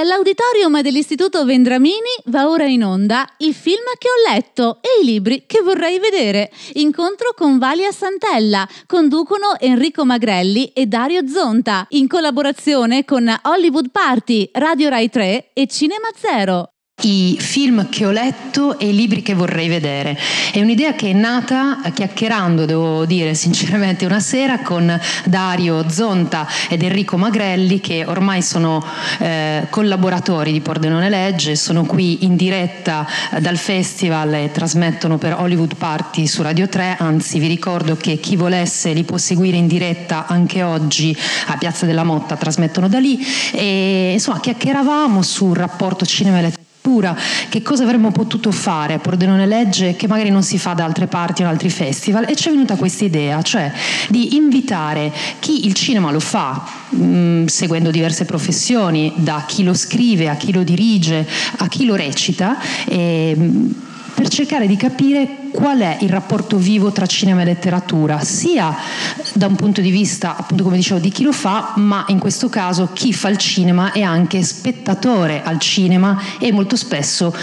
Dall'auditorium dell'Istituto Vendramini va ora in onda il film che ho letto e i libri che vorrei vedere. Incontro con Valia Santella. Conducono Enrico Magrelli e Dario Zonta in collaborazione con Hollywood Party, Radio Rai 3 e Cinema Zero i film che ho letto e i libri che vorrei vedere. È un'idea che è nata chiacchierando, devo dire sinceramente, una sera con Dario Zonta ed Enrico Magrelli, che ormai sono eh, collaboratori di Pordenone Legge, sono qui in diretta dal festival e trasmettono per Hollywood Party su Radio 3, anzi vi ricordo che chi volesse li può seguire in diretta anche oggi a Piazza della Motta, trasmettono da lì e insomma chiacchieravamo sul rapporto cinema e che cosa avremmo potuto fare a Pordenone Legge che magari non si fa da altre parti o in altri festival? E ci è venuta questa idea, cioè di invitare chi il cinema lo fa, mh, mm, seguendo diverse professioni, da chi lo scrive a chi lo dirige a chi lo recita, e, per cercare di capire qual è il rapporto vivo tra cinema e letteratura, sia da un punto di vista, appunto come dicevo, di chi lo fa, ma in questo caso chi fa il cinema è anche spettatore al cinema e molto spesso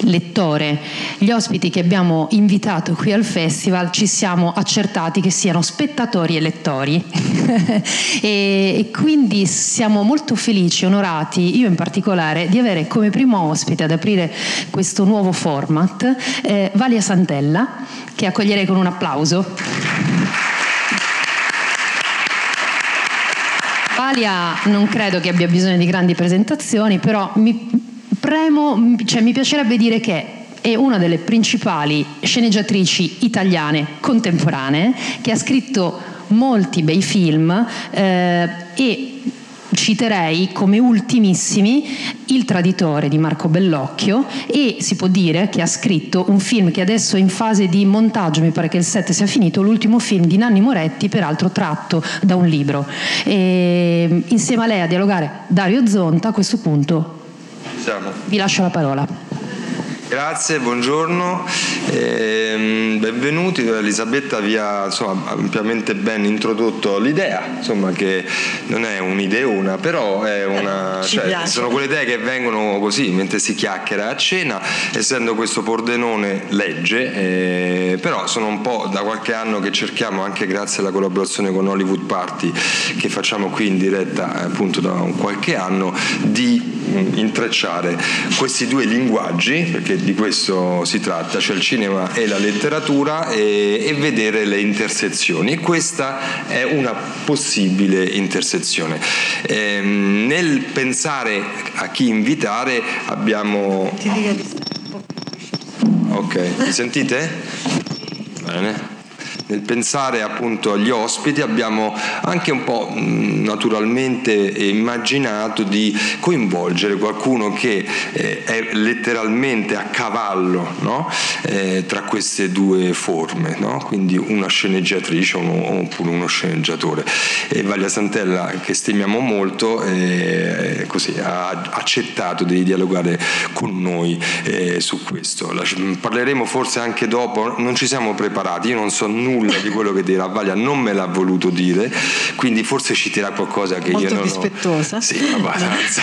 lettore. Gli ospiti che abbiamo invitato qui al festival ci siamo accertati che siano spettatori e lettori. E, quindi siamo molto felici, onorati, io in particolare, di avere come primo ospite ad aprire questo nuovo format eh, Valia Santella Stella, che accoglierei con un applauso. Valia non credo che abbia bisogno di grandi presentazioni, però mi, premo, cioè, mi piacerebbe dire che è una delle principali sceneggiatrici italiane contemporanee, che ha scritto molti bei film eh, e citerei come ultimissimi Il traditore di Marco Bellocchio e si può dire che ha scritto un film che adesso è in fase di montaggio, mi pare che il 7 sia finito, l'ultimo film di Nanni Moretti, peraltro tratto da un libro. E insieme a lei a dialogare Dario Zonta, a questo punto Siamo. vi lascio la parola. Grazie, buongiorno, eh, benvenuti. Elisabetta vi ha insomma, ampiamente ben introdotto l'idea, insomma, che non è un'idea una, però è una, cioè, sono quelle idee che vengono così mentre si chiacchiera a cena, essendo questo Pordenone legge, eh, però sono un po' da qualche anno che cerchiamo, anche grazie alla collaborazione con Hollywood Party che facciamo qui in diretta appunto da qualche anno, di intrecciare questi due linguaggi, perché di questo si tratta, cioè il cinema e la letteratura, e, e vedere le intersezioni. E questa è una possibile intersezione. Eh, nel pensare a chi invitare abbiamo... Ok, mi sentite? Bene nel pensare appunto agli ospiti abbiamo anche un po' naturalmente immaginato di coinvolgere qualcuno che eh, è letteralmente a cavallo no? eh, tra queste due forme, no? quindi una sceneggiatrice oppure uno sceneggiatore. E Vaglia Santella, che stimiamo molto, eh, così, ha accettato di dialogare con noi eh, su questo. La, parleremo forse anche dopo, non ci siamo preparati, io non so nulla nulla di quello che dirà Vaglia non me l'ha voluto dire, quindi forse ci dirà qualcosa che Molto io non dispettosa. ho. Sì, abbastanza.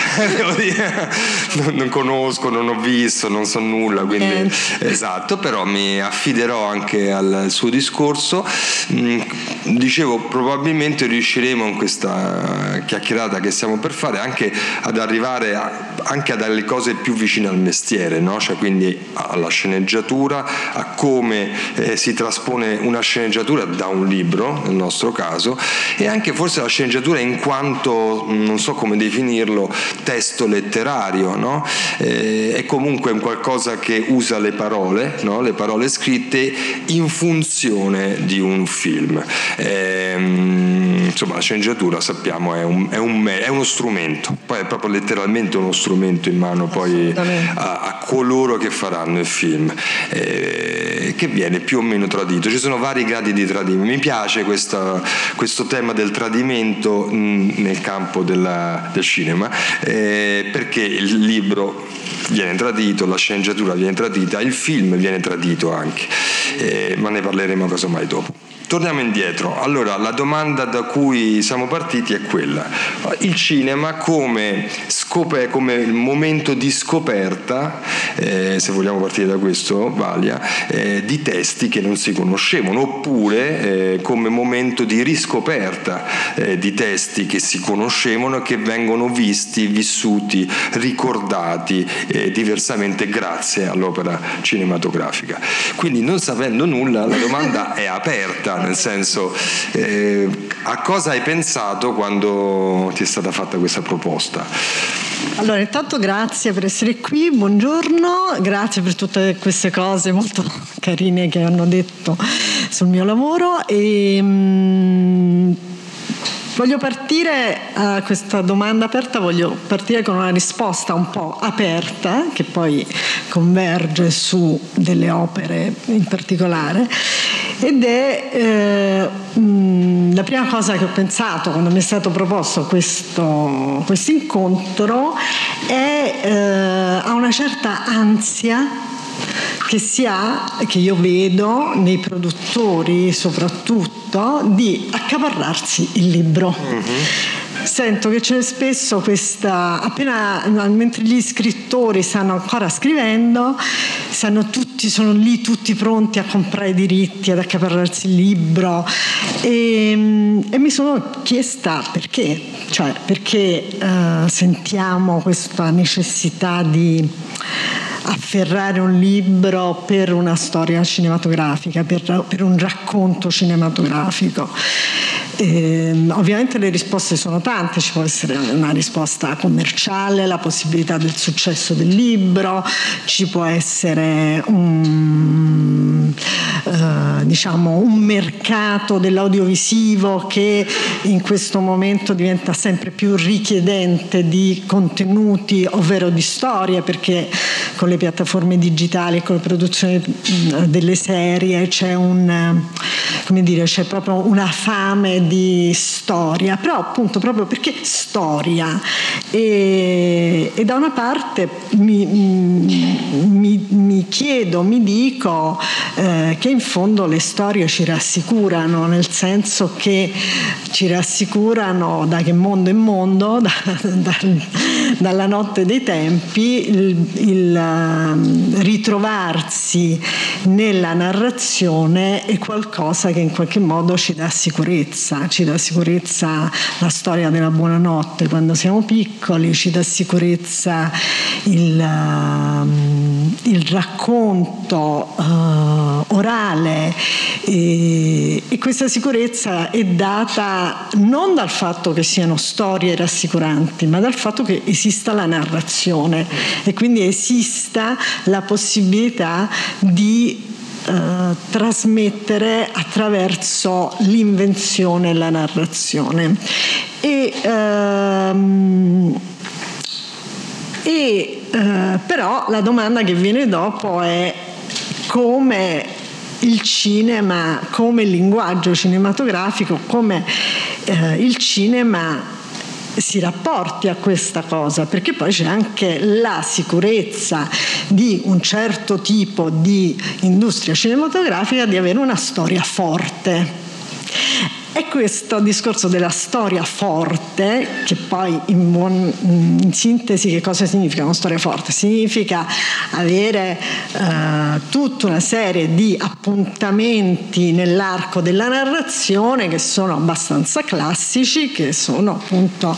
non, non, conosco, non ho visto, non so nulla, quindi eh. esatto, però mi affiderò anche al suo discorso. Mm, dicevo, probabilmente riusciremo in questa chiacchierata che stiamo per fare anche ad arrivare a, anche a delle cose più vicine al mestiere, no? cioè quindi alla sceneggiatura, a come eh, si traspone una sceneggiatura sceneggiatura da un libro, nel nostro caso, e anche forse la sceneggiatura in quanto, non so come definirlo, testo letterario, no? eh, è comunque qualcosa che usa le parole, no? le parole scritte in funzione di un film. Eh, insomma, la sceneggiatura sappiamo è, un, è, un, è, uno strumento, poi è proprio letteralmente uno strumento in mano poi a, a coloro che faranno il film, eh, che viene più o meno tradito. Ci sono vari gradi di tradimento. Mi piace questa, questo tema del tradimento mm, nel campo della, del cinema eh, perché il libro viene tradito, la sceneggiatura viene tradita, il film viene tradito anche, eh, ma ne parleremo casomai dopo. Torniamo indietro. Allora, la domanda da cui siamo partiti è quella. Il cinema come, scop- come momento di scoperta, eh, se vogliamo partire da questo, Valia, eh, di testi che non si conoscevano, oppure eh, come momento di riscoperta eh, di testi che si conoscevano e che vengono visti, vissuti, ricordati eh, diversamente grazie all'opera cinematografica. Quindi non sapendo nulla la domanda è aperta, nel senso eh, a cosa hai pensato quando ti è stata fatta questa proposta? Allora, intanto grazie per essere qui, buongiorno, grazie per tutte queste cose molto carine che hanno detto sul mio lavoro e mm, Voglio partire a questa domanda aperta, voglio partire con una risposta un po' aperta, che poi converge su delle opere in particolare, ed è eh, la prima cosa che ho pensato quando mi è stato proposto questo incontro è eh, a una certa ansia che si ha, che io vedo nei produttori soprattutto, di accaparrarsi il libro. Mm-hmm sento che c'è spesso questa appena mentre gli scrittori stanno ancora scrivendo tutti, sono lì tutti pronti a comprare i diritti ad accaparrarsi il libro e, e mi sono chiesta perché cioè perché uh, sentiamo questa necessità di afferrare un libro per una storia cinematografica, per, per un racconto cinematografico. E, ovviamente le risposte sono tante, ci può essere una risposta commerciale, la possibilità del successo del libro, ci può essere un, eh, diciamo, un mercato dell'audiovisivo che in questo momento diventa sempre più richiedente di contenuti, ovvero di storie, perché con le piattaforme digitali con la produzione delle serie c'è, un, dire, c'è proprio una fame di storia, però appunto proprio perché storia. E, e da una parte mi, mi, mi, chiedo, mi dico eh, che in fondo le storie ci rassicurano, nel senso che ci rassicurano da che mondo è mondo, da, da, dalla notte dei tempi, il, il Ehm, ritrovarsi nella narrazione è qualcosa che in qualche modo ci dà sicurezza, ci dà sicurezza la storia della buonanotte quando siamo piccoli, ci dà sicurezza il, uh, il racconto uh, orale. E, e questa sicurezza è data non dal fatto che siano storie rassicuranti, ma dal fatto che esista la narrazione. E quindi esista la possibilità di Uh, trasmettere attraverso l'invenzione e la narrazione. E, uh, e uh, però la domanda che viene dopo è come il cinema come linguaggio cinematografico, come eh, il cinema si rapporti a questa cosa, perché poi c'è anche la sicurezza di un certo tipo di industria cinematografica di avere una storia forte. E questo discorso della storia forte, che poi in, buon, in, sintesi che cosa significa una storia forte? Significa avere eh, tutta una serie di appuntamenti nell'arco della narrazione che sono abbastanza classici, che sono appunto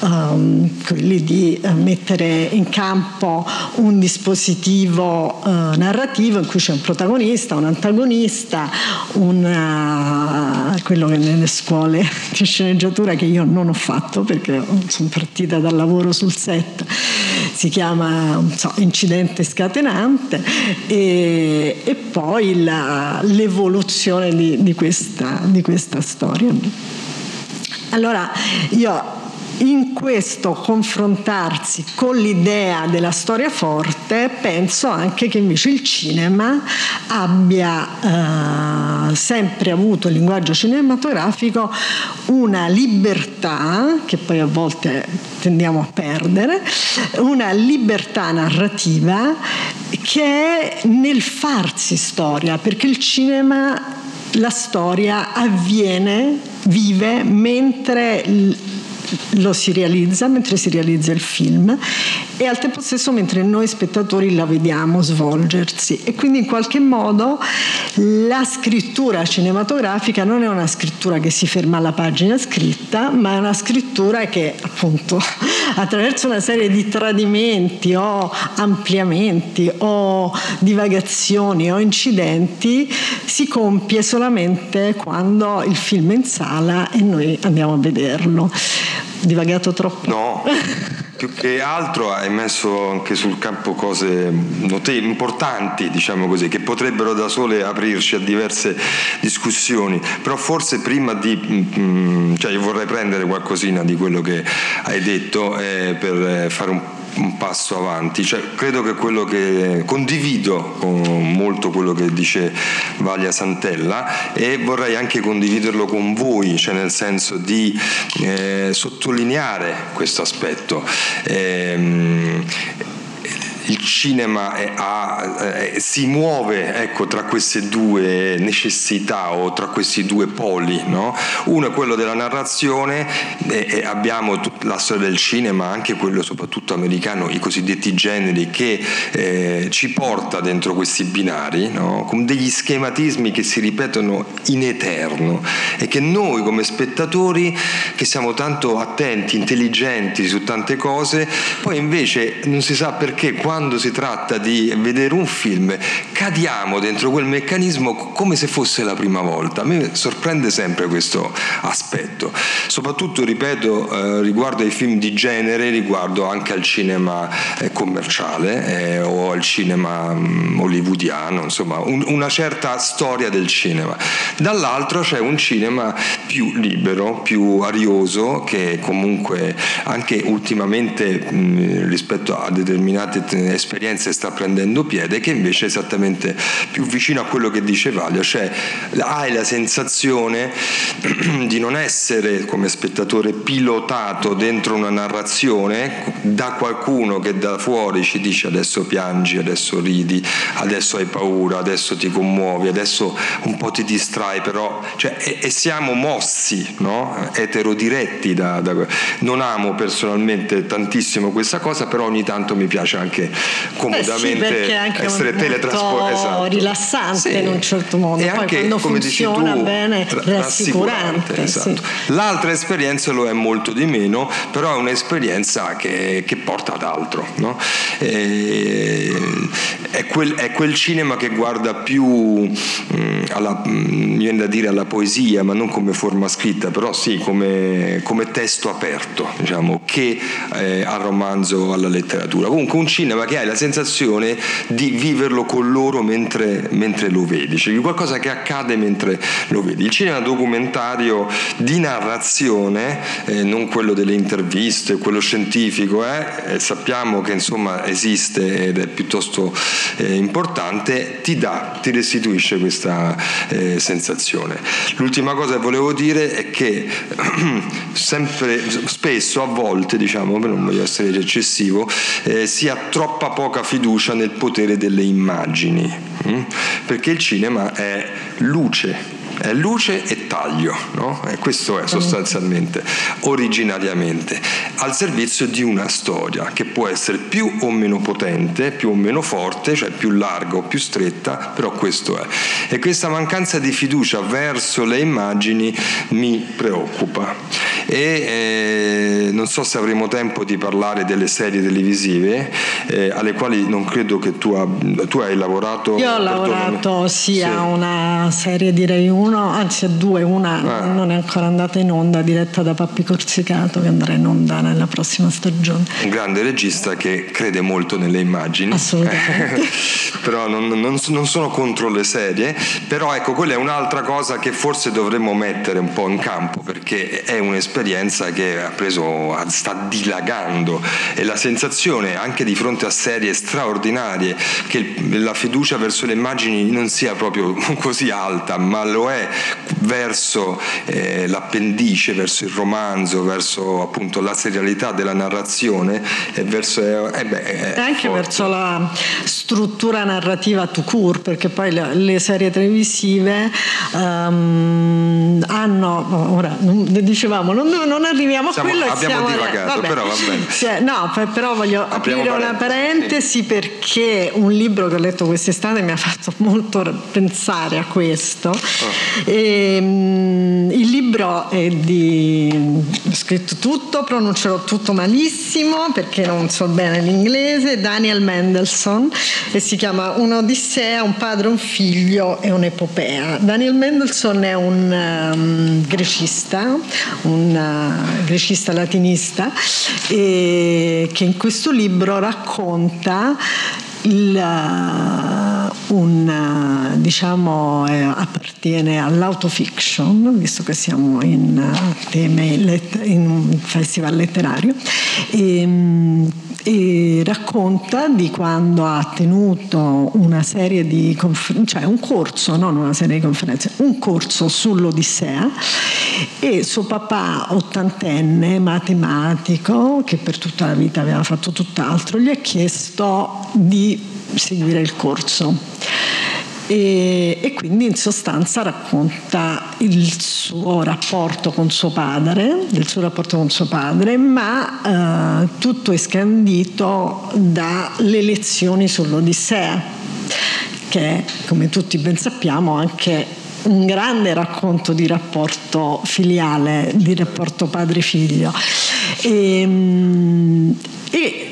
um, quelli di eh, mettere in campo un dispositivo uh, narrativo in cui c'è un protagonista, un antagonista, una, quello che nelle scuole di sceneggiatura che io non ho fatto perché sono partita dal lavoro sul set, si chiama so, incidente scatenante e, e poi la, l'evoluzione di, di, questa, di questa storia. Allora io in questo confrontarsi con l'idea della storia forte, penso anche che invece il cinema abbia eh, sempre avuto il linguaggio cinematografico una libertà, che poi a volte tendiamo a perdere, una libertà narrativa che è nel farsi storia, perché il cinema la storia avviene, vive mentre lo si realizza mentre si realizza il film e al tempo stesso mentre noi spettatori la vediamo svolgersi. E quindi in qualche modo la scrittura cinematografica non è una scrittura che si ferma alla pagina scritta ma è una scrittura che appunto attraverso una serie di tradimenti o ampliamenti o divagazioni o incidenti si compie solamente quando il film è in sala e noi andiamo a vederlo divagato troppo? No, più che altro hai messo anche sul campo cose note- importanti, diciamo così, che potrebbero da sole aprirci a diverse discussioni, però forse prima di, mm, mm cioè io vorrei prendere qualcosina di quello che hai detto eh, per fare un un passo avanti. Cioè, credo che quello che condivido molto quello che dice Valia Santella e vorrei anche condividerlo con voi, cioè nel senso di eh, sottolineare questo aspetto. Eh, il cinema è, ha, eh, si muove ecco, tra queste due necessità o tra questi due poli. No? Uno è quello della narrazione e, e abbiamo la storia del cinema, anche quello soprattutto americano, i cosiddetti generi, che eh, ci porta dentro questi binari no? con degli schematismi che si ripetono in eterno e che noi come spettatori, che siamo tanto attenti, intelligenti su tante cose, poi invece non si sa perché quando quando si tratta di vedere un film cadiamo dentro quel meccanismo come se fosse la prima volta. A me sorprende sempre questo aspetto, soprattutto, ripeto, eh, riguardo ai film di genere, riguardo anche al cinema eh, commerciale eh, o al cinema mh, mm, hollywoodiano, insomma, un, una certa storia del cinema. Dall'altro c'è un cinema più libero, più arioso, che comunque anche ultimamente mh, mm, rispetto a determinate esperienze sta prendendo piede, che invece è esattamente più vicino a quello che dice Valia, cioè hai la sensazione di non essere come spettatore pilotato dentro una narrazione da qualcuno che da fuori ci dice adesso piangi, adesso ridi, adesso hai paura, adesso ti commuovi, adesso un po' ti distrai, però cioè, e, e, siamo mossi, no? eterodiretti da, da, non amo personalmente tantissimo questa cosa, però ogni tanto mi piace anche comodamente sì, essere teletrasportato. Esatto. rilassante sì. in un certo modo. E Poi anche, quando come funziona tu, bene, rassicurante. Esatto. Sì. L'altra esperienza lo è molto di meno, però è un'esperienza che, che porta ad altro. No? E, è, quel, è, quel, cinema che guarda più mh, mm, alla, mh, mm, viene da dire alla poesia, ma non come forma scritta, però sì come, come testo aperto, diciamo, che eh, al romanzo, alla letteratura. Comunque un cinema che hai la sensazione di viverlo con loro mentre, mentre lo vedi, cioè qualcosa che accade mentre lo vedi. Il cinema documentario di narrazione, eh, non quello delle interviste, quello scientifico, eh, sappiamo che insomma esiste ed è piuttosto eh, importante, ti dà, ti restituisce questa eh, sensazione. L'ultima cosa che volevo dire è che sempre, spesso, a volte, diciamo, non voglio essere eccessivo, eh, si ha troppa poca fiducia nel potere delle immagini, hm? perché il cinema è luce è luce e taglio, no? e questo è sostanzialmente, originariamente, al servizio di una storia che può essere più o meno potente, più o meno forte, cioè più larga o più stretta, però questo è. E questa mancanza di fiducia verso le immagini mi preoccupa. E eh, non so se avremo tempo di parlare delle serie televisive, eh, alle quali non credo che tu, ab- tu hai lavorato. Io ho lavorato sia sì. a una serie di Rai 1 uno, anzi a due, una ah. non è ancora andata in onda, diretta da Pappi Corsicato, che andrà in onda nella prossima stagione. Un grande regista che crede molto nelle immagini. Assolutamente. però non, non, non, sono contro le serie, però ecco, quella è un'altra cosa che forse dovremmo mettere un po' in campo, perché è un'esperienza che ha preso, sta dilagando e la sensazione anche di fronte fronte a serie straordinarie, che la fiducia verso le immagini non sia proprio così alta, ma lo è verso eh, l'appendice, verso il romanzo, verso appunto la serialità della narrazione e verso... Eh beh, anche forte. verso la struttura narrativa to court, perché poi le, le serie televisive um, hanno... Ora, dicevamo, non, non arriviamo Siamo, a quello abbiamo siamo... divagato, però va bene. no, però voglio Apriamo aprire una parentesi perché un libro che ho letto quest'estate mi ha fatto molto pensare a questo. Oh. E, um, il libro è di... ho scritto tutto, pronuncerò tutto malissimo perché non so bene l'inglese, Daniel Mendelssohn e si chiama Un'Odissea, un padre, un figlio e un'epopea. Daniel Mendelssohn è un um, grecista, un uh, grecista latinista che in questo libro racconta il, uh, un, uh, diciamo, eh, appartiene all'autofiction, visto che siamo in uh, teme in un festival letterario, e, um, e racconta di quando ha tenuto una serie di conferenze, cioè un corso, non una serie di conferenze, un corso sull'Odissea e suo papà ottantenne, matematico, che per tutta la vita aveva fatto tutt'altro, gli ha chiesto di seguire il corso e, e, quindi in sostanza racconta il suo rapporto con suo padre, il suo rapporto con suo padre, ma eh, tutto è scandito dalle lezioni sull'Odissea, che come tutti ben sappiamo, anche un grande racconto di rapporto filiale, di rapporto padre-figlio. E, ehm, e eh,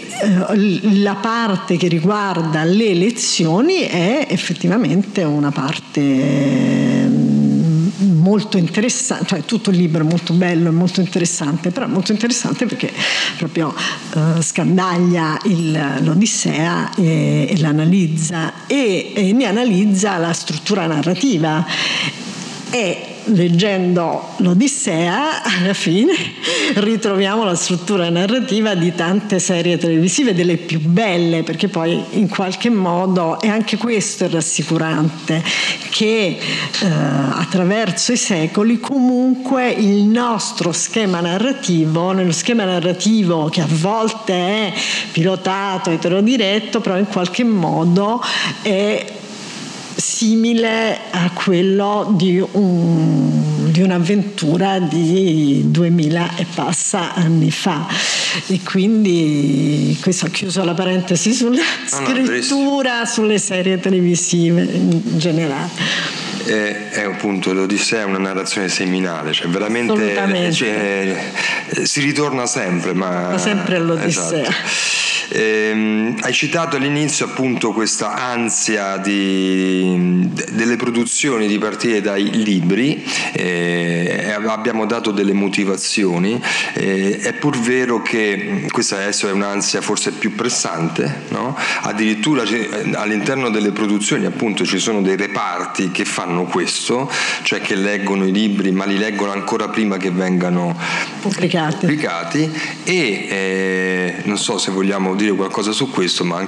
la parte che riguarda le lezioni è effettivamente una parte mm, molto interessante, cioè tutto il libro è molto bello e molto interessante, però molto interessante perché proprio uh, scandaglia il, l'Odissea e, e l'analizza e, e ne analizza la struttura narrativa. E leggendo l'Odissea, alla fine ritroviamo la struttura narrativa di tante serie televisive, delle più belle, perché poi in qualche modo, e anche questo è rassicurante, che eh, attraverso i secoli comunque il nostro schema narrativo, nello schema narrativo che a volte è pilotato, eterodiretto, però in qualche modo è simile a quello di, un, di, un'avventura di 2000 e passa anni fa. E quindi questo ha chiuso la parentesi sulla scrittura, sulle serie televisive in generale è, è appunto l'Odissea è una narrazione seminale, cioè veramente cioè, si ritorna sempre, ma, ma sempre all'Odissea. Esatto. Eh, hai citato all'inizio appunto questa ansia di, delle produzioni di partire dai libri, eh, abbiamo dato delle motivazioni, eh, è pur vero che questa adesso è un'ansia forse più pressante, no? addirittura all'interno delle produzioni appunto ci sono dei reparti che fanno questo, cioè che leggono i libri ma li leggono ancora prima che vengano pubblicati, pubblicati. E eh, non so se vogliamo dire qualcosa su questo, ma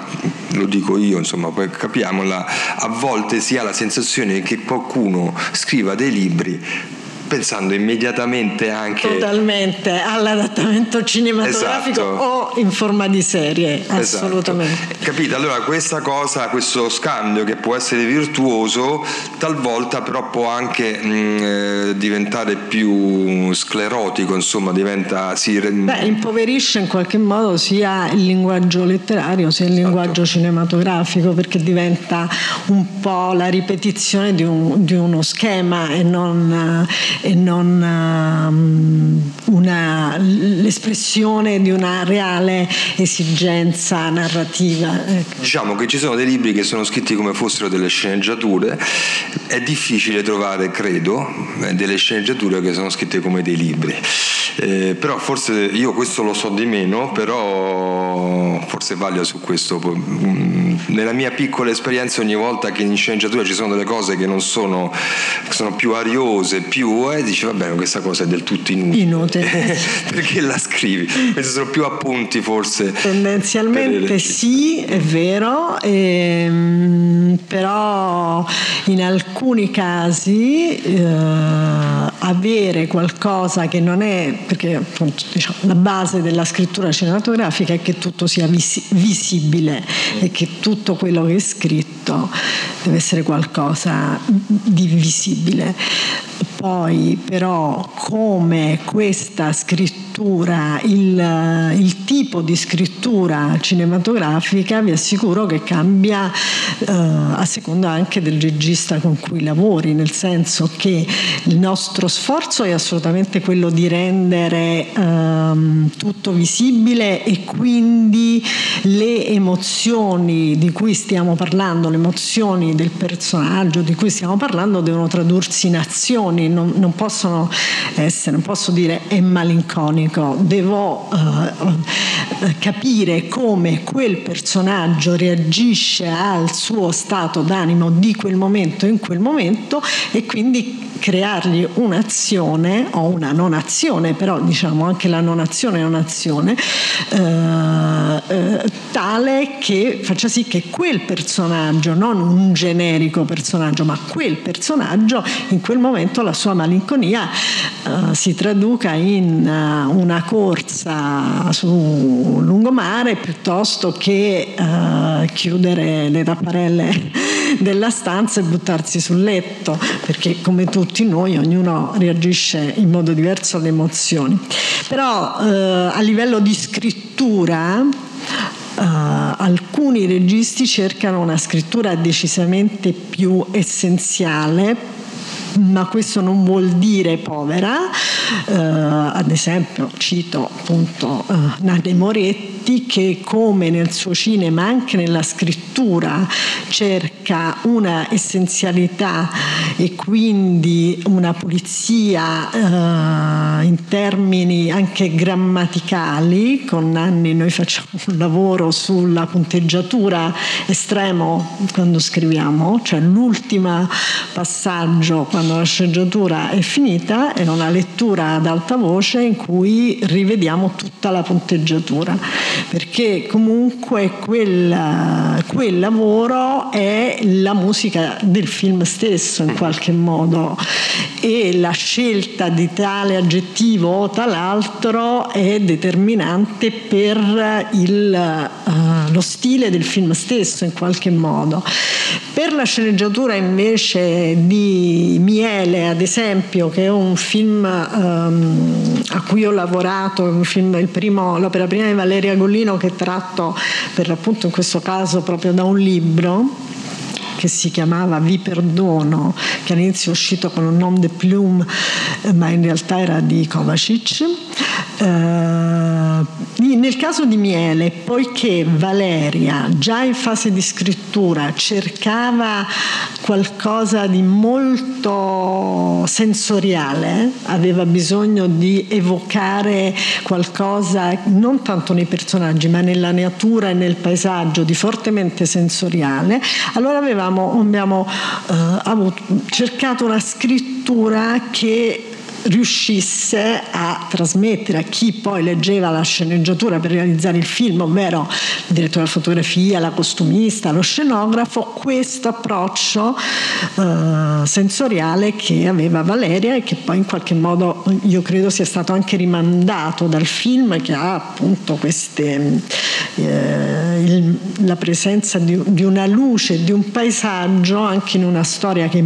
lo dico io, insomma, poi capiamola, a volte si ha la sensazione che qualcuno scriva dei libri pensando immediatamente anche totalmente all'adattamento cinematografico esatto. o in forma di serie esatto. assolutamente esatto. capite allora questa cosa questo scambio che può essere virtuoso talvolta però può anche mh, mm, eh, diventare più sclerotico insomma diventa si... Beh, impoverisce in qualche modo sia il linguaggio letterario sia il esatto. linguaggio cinematografico perché diventa un po' la ripetizione di, un, di uno schema e non e non um, una, l'espressione di una reale esigenza narrativa. Ecco. Diciamo che ci sono dei libri che sono scritti come fossero delle sceneggiature, è difficile trovare, credo, delle sceneggiature che sono scritte come dei libri. Eh, però forse io questo lo so di meno, però forse Vaglia su questo mm, nella mia piccola esperienza ogni volta che in sceneggiatura ci sono delle cose che non sono, che sono più ariose, più, eh, dici va bene, questa cosa è del tutto inutile. Inutile. Perché la scrivi? Questi sono più appunti forse. Tendenzialmente sì, è vero, ehm, però in alcuni casi eh, avere qualcosa che non è, perché appunto diciamo, la base della scrittura cinematografica è che tutto sia vis- visibile e che tutto quello che è scritto deve essere qualcosa di visibile. Poi però come questa scrittura, il, il tipo di scrittura cinematografica vi assicuro che cambia eh, a seconda anche del regista con cui lavori, nel senso che il nostro sforzo è assolutamente quello di rendere ehm, tutto visibile e quindi le emozioni di cui stiamo parlando, le emozioni del personaggio di cui stiamo parlando devono tradursi in azioni, non, non possono essere, non posso dire è malinconico, devo eh, capire come quel personaggio reagisce al suo stato d'animo di quel momento in quel momento e quindi creargli un'azione o una non azione, però diciamo anche la non azione è un'azione, eh, eh, tale che faccia sì che quel personaggio, non un generico personaggio, ma quel personaggio in quel momento la sua malinconia eh, si traduca in uh, una corsa su lungomare piuttosto che uh, chiudere le tapparelle della stanza e buttarsi sul letto, perché come tutti noi ognuno reagisce in modo diverso alle emozioni. Però uh, a livello di scrittura Uh, alcuni registi cercano una scrittura decisamente più essenziale ma questo non vuol dire povera. Uh, ad esempio cito appunto uh, Nade Moretti che come nel suo cinema anche nella scrittura cerca una essenzialità e quindi una pulizia uh, in termini anche grammaticali. Con Nanni noi facciamo un lavoro sulla punteggiatura estremo quando scriviamo, cioè l'ultimo passaggio quando la sceneggiatura è finita è una lettura ad alta voce in cui rivediamo tutta la punteggiatura, perché comunque quel, quel lavoro è la musica del film stesso in qualche modo e la scelta di tale aggettivo o tal'altro è determinante per il, uh, lo stile del film stesso in qualche modo. Per la sceneggiatura invece di Miele, ad esempio, che è un film um, a cui ho lavorato, un film, primo, l'opera prima di Valeria Gollino che è tratto per l'appunto in questo caso proprio da un libro che si chiamava Vi perdono, che all'inizio è uscito con un nom de plume, ma in realtà era di Kovacic. Uh, nel caso di Miele, poiché Valeria già in fase di scrittura cercava qualcosa di molto sensoriale, aveva bisogno di evocare qualcosa non tanto nei personaggi ma nella natura e nel paesaggio di fortemente sensoriale, allora avevamo, abbiamo uh, avuto, cercato una scrittura che riuscisse a trasmettere a chi poi leggeva la sceneggiatura per realizzare il film, ovvero il direttore della fotografia, la costumista, lo scenografo, questo approccio eh, sensoriale che aveva Valeria e che poi in qualche modo io credo sia stato anche rimandato dal film che ha appunto queste, eh, il, la presenza di, di una luce, di un paesaggio anche in una storia che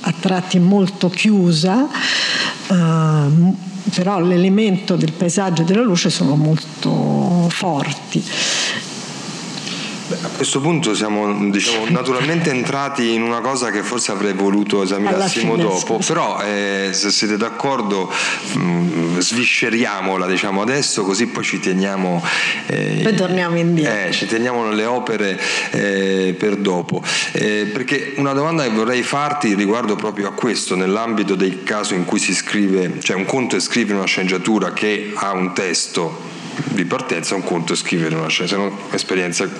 a tratti è molto chiusa però l'elemento del paesaggio e della luce sono molto forti. A questo punto siamo diciamo, naturalmente entrati in una cosa che forse avrei voluto esaminassimo dopo, però eh, se siete d'accordo mh, mm, svisceriamola diciamo, adesso così poi ci teniamo, eh, poi torniamo indietro. Eh, ci teniamo le opere eh, per dopo. Eh, perché una domanda che vorrei farti riguardo proprio a questo, nell'ambito del caso in cui si scrive, cioè un conto è scrivere una sceneggiatura che ha un testo di partenza, un conto è scrivere una scena, sono esperienze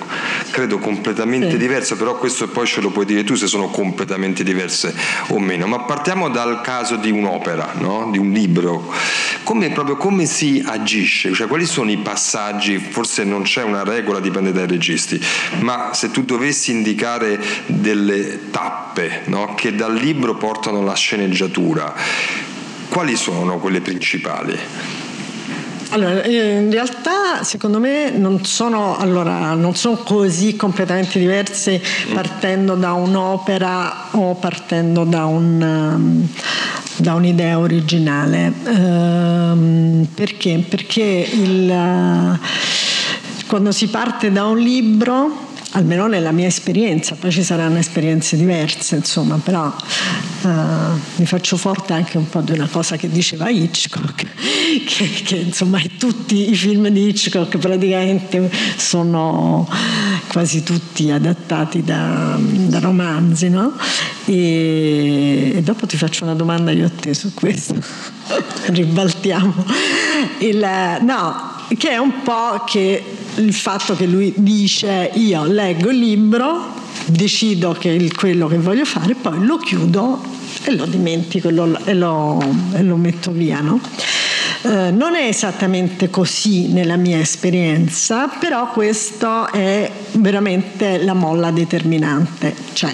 credo completamente sì. diverse, però questo poi ce lo puoi dire tu se sono completamente diverse o meno. Ma partiamo dal caso di un'opera, no? di un libro. Come, proprio, come si agisce? Cioè, quali sono i passaggi? Forse non c'è una regola, dipende dai registi, ma se tu dovessi indicare delle tappe no? che dal libro portano alla sceneggiatura, quali sono quelle principali? Allora, eh, in realtà secondo me non sono, allora, non sono così completamente diverse partendo da un'opera o partendo da, un, um, da un'idea originale. Ehm, perché? Perché il, quando si parte da un libro almeno nella mia esperienza, poi ci saranno esperienze diverse, insomma, però mi faccio forte anche un po' di una cosa che diceva Hitchcock, che, che insomma tutti i film di Hitchcock praticamente sono quasi tutti adattati da, da romanzi, no? E, e, dopo ti faccio una domanda io a te su questo, ribaltiamo. Il, no, che è un po' che il fatto che lui dice io leggo il libro, decido che è quello che voglio fare, poi lo chiudo e lo dimentico e lo, e lo, e lo metto via. No? Eh, non è esattamente così nella mia esperienza, però questo è veramente la molla determinante. Cioè,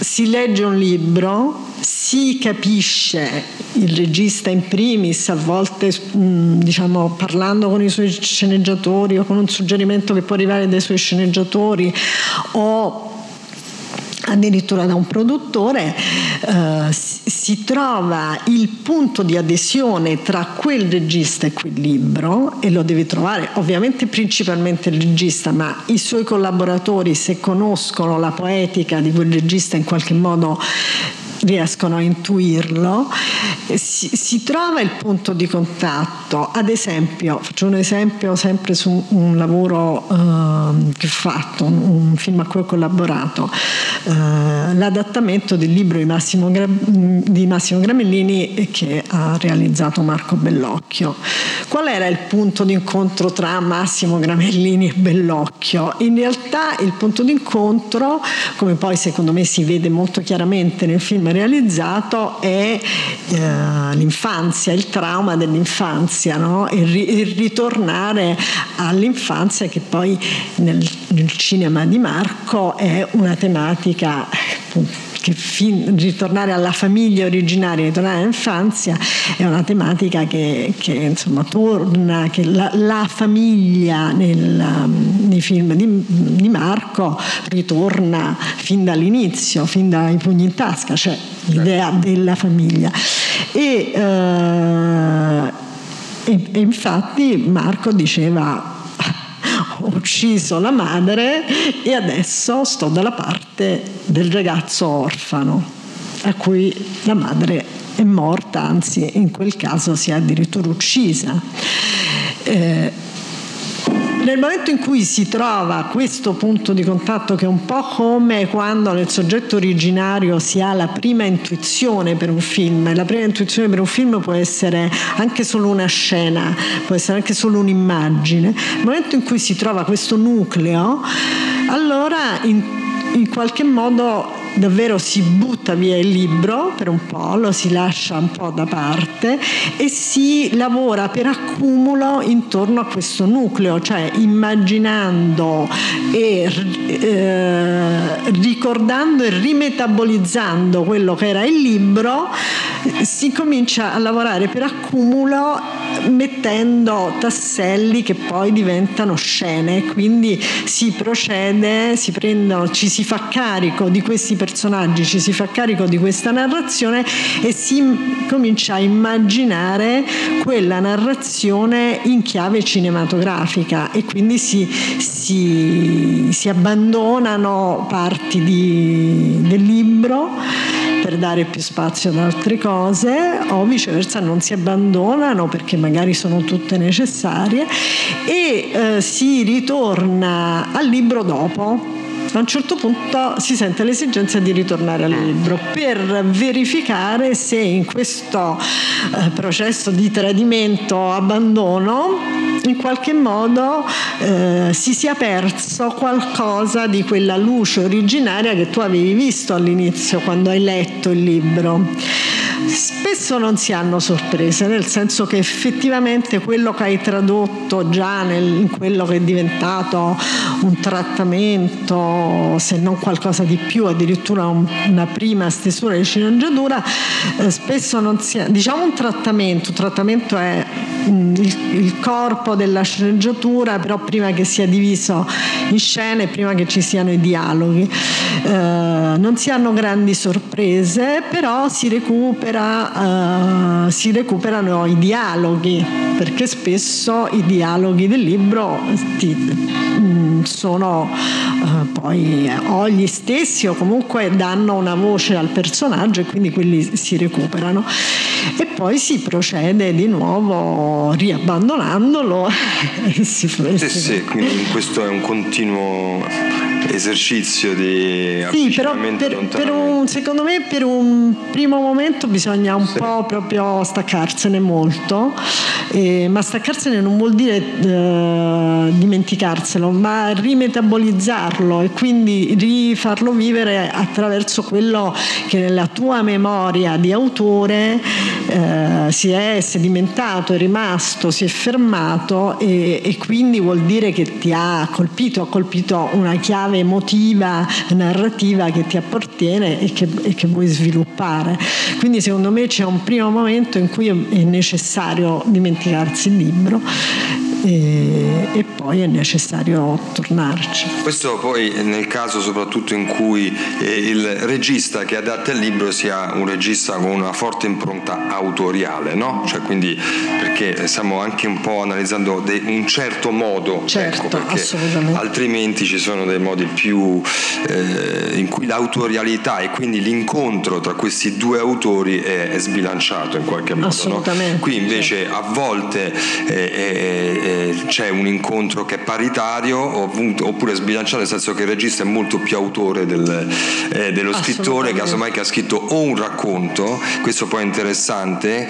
si legge un libro, si capisce il regista in primis, a volte mm, diciamo, parlando con i suoi sceneggiatori o con un suggerimento che può arrivare dai suoi sceneggiatori o addirittura da un produttore, eh, si trova il punto di adesione tra quel regista e quel libro e lo deve trovare. Ovviamente principalmente il regista, ma i suoi collaboratori se conoscono la poetica di quel regista in qualche modo riescono a intuirlo, si, si, trova il punto di contatto. Ad esempio, faccio un esempio sempre su un lavoro uh, che ho fatto, un, un, film a cui ho collaborato, uh, l'adattamento del libro di Massimo, di Massimo Gramellini che ha realizzato Marco Bellocchio. Qual era il punto di incontro tra Massimo Gramellini e Bellocchio? In realtà il punto di incontro, come poi secondo me si vede molto chiaramente nel film realizzato è eh, l'infanzia, il trauma dell'infanzia, no? il, ri- ritornare all'infanzia che poi nel, nel cinema di Marco è una tematica che fin, ritornare alla famiglia originaria, ritornare all'infanzia è una tematica che, che insomma torna, che la, la famiglia nel, nei film di, di, Marco ritorna fin dall'inizio, fin dai pugni in tasca, cioè l'idea della famiglia. E, eh, e, e infatti Marco diceva ho ucciso la madre e adesso sto dalla parte del ragazzo orfano, a cui la madre è morta, anzi in quel caso si è addirittura uccisa. Eh, nel momento in cui si trova questo punto di contatto che è un po' come quando nel soggetto originario si ha la prima intuizione per un film, la prima intuizione per un film può essere anche solo una scena, può essere anche solo un'immagine, nel momento in cui si trova questo nucleo, allora in, in qualche modo davvero si butta via il libro per un po', lo si lascia un po' da parte e si lavora per accumulo intorno a questo nucleo, cioè immaginando e eh, ricordando e rimetabolizzando quello che era il libro, si comincia a lavorare per accumulo mettendo tasselli che poi diventano scene, quindi si procede, si prendono, ci si fa carico di questi personaggi, ci si fa carico di questa narrazione e si comincia a immaginare quella narrazione in chiave cinematografica e quindi si, si, si abbandonano parti di, del libro per dare più spazio ad altre cose o viceversa non si abbandonano perché magari sono tutte necessarie e eh, si ritorna al libro dopo a un certo punto si sente l'esigenza di ritornare al libro per verificare se in questo eh, processo di tradimento, abbandono, in qualche modo eh, si sia perso qualcosa di quella luce originaria che tu avevi visto all'inizio quando hai letto il libro. Spesso non si hanno sorprese, nel senso che effettivamente quello che hai tradotto già nel, in quello che è diventato un trattamento, se non qualcosa di più, addirittura un, una prima stesura di sceneggiatura, eh, spesso non si ha, diciamo un trattamento, un trattamento è mh, mm, il, il corpo della sceneggiatura, però prima che sia diviso in scene, prima che ci siano i dialoghi. Eh, non si hanno grandi sorprese, però si recupera uh, si recuperano i dialoghi, perché spesso i dialoghi del libro ti, mm, sono uh, poi o gli stessi o comunque danno una voce al personaggio e quindi quelli si recuperano. E poi si procede di nuovo riabbandonandolo. sì, sì, quindi questo è un continuo esercizio di sì, però per, per un, secondo me per un primo momento bisogna un sì. po' proprio staccarsene molto eh, ma staccarsene non vuol dire eh, dimenticarselo ma rimetabolizzarlo e quindi rifarlo vivere attraverso quello che nella tua memoria di autore eh, si è sedimentato, è rimasto, si è fermato e, e quindi vuol dire che ti ha colpito, ha colpito una chiave emotiva, narrativa che ti appartiene e che, e che vuoi sviluppare. Quindi secondo me c'è un primo momento in cui è necessario dimenticarsi il libro e, e, poi è necessario tornarci. Questo poi nel caso soprattutto in cui eh, il regista che adatta il libro sia un regista con una forte impronta autoriale, no? Cioè quindi perché stiamo anche un po' analizzando de- un certo modo, ecco, certo, ecco, perché altrimenti ci sono dei modi più eh, in cui l'autorialità e quindi l'incontro tra questi due autori è, è sbilanciato in qualche modo. No? Qui invece certo. a volte è, eh, c'è un incontro che è paritario oppure sbilanciato nel senso che il regista è molto più autore del, eh, dello scrittore casomai che ha scritto o un racconto questo poi è interessante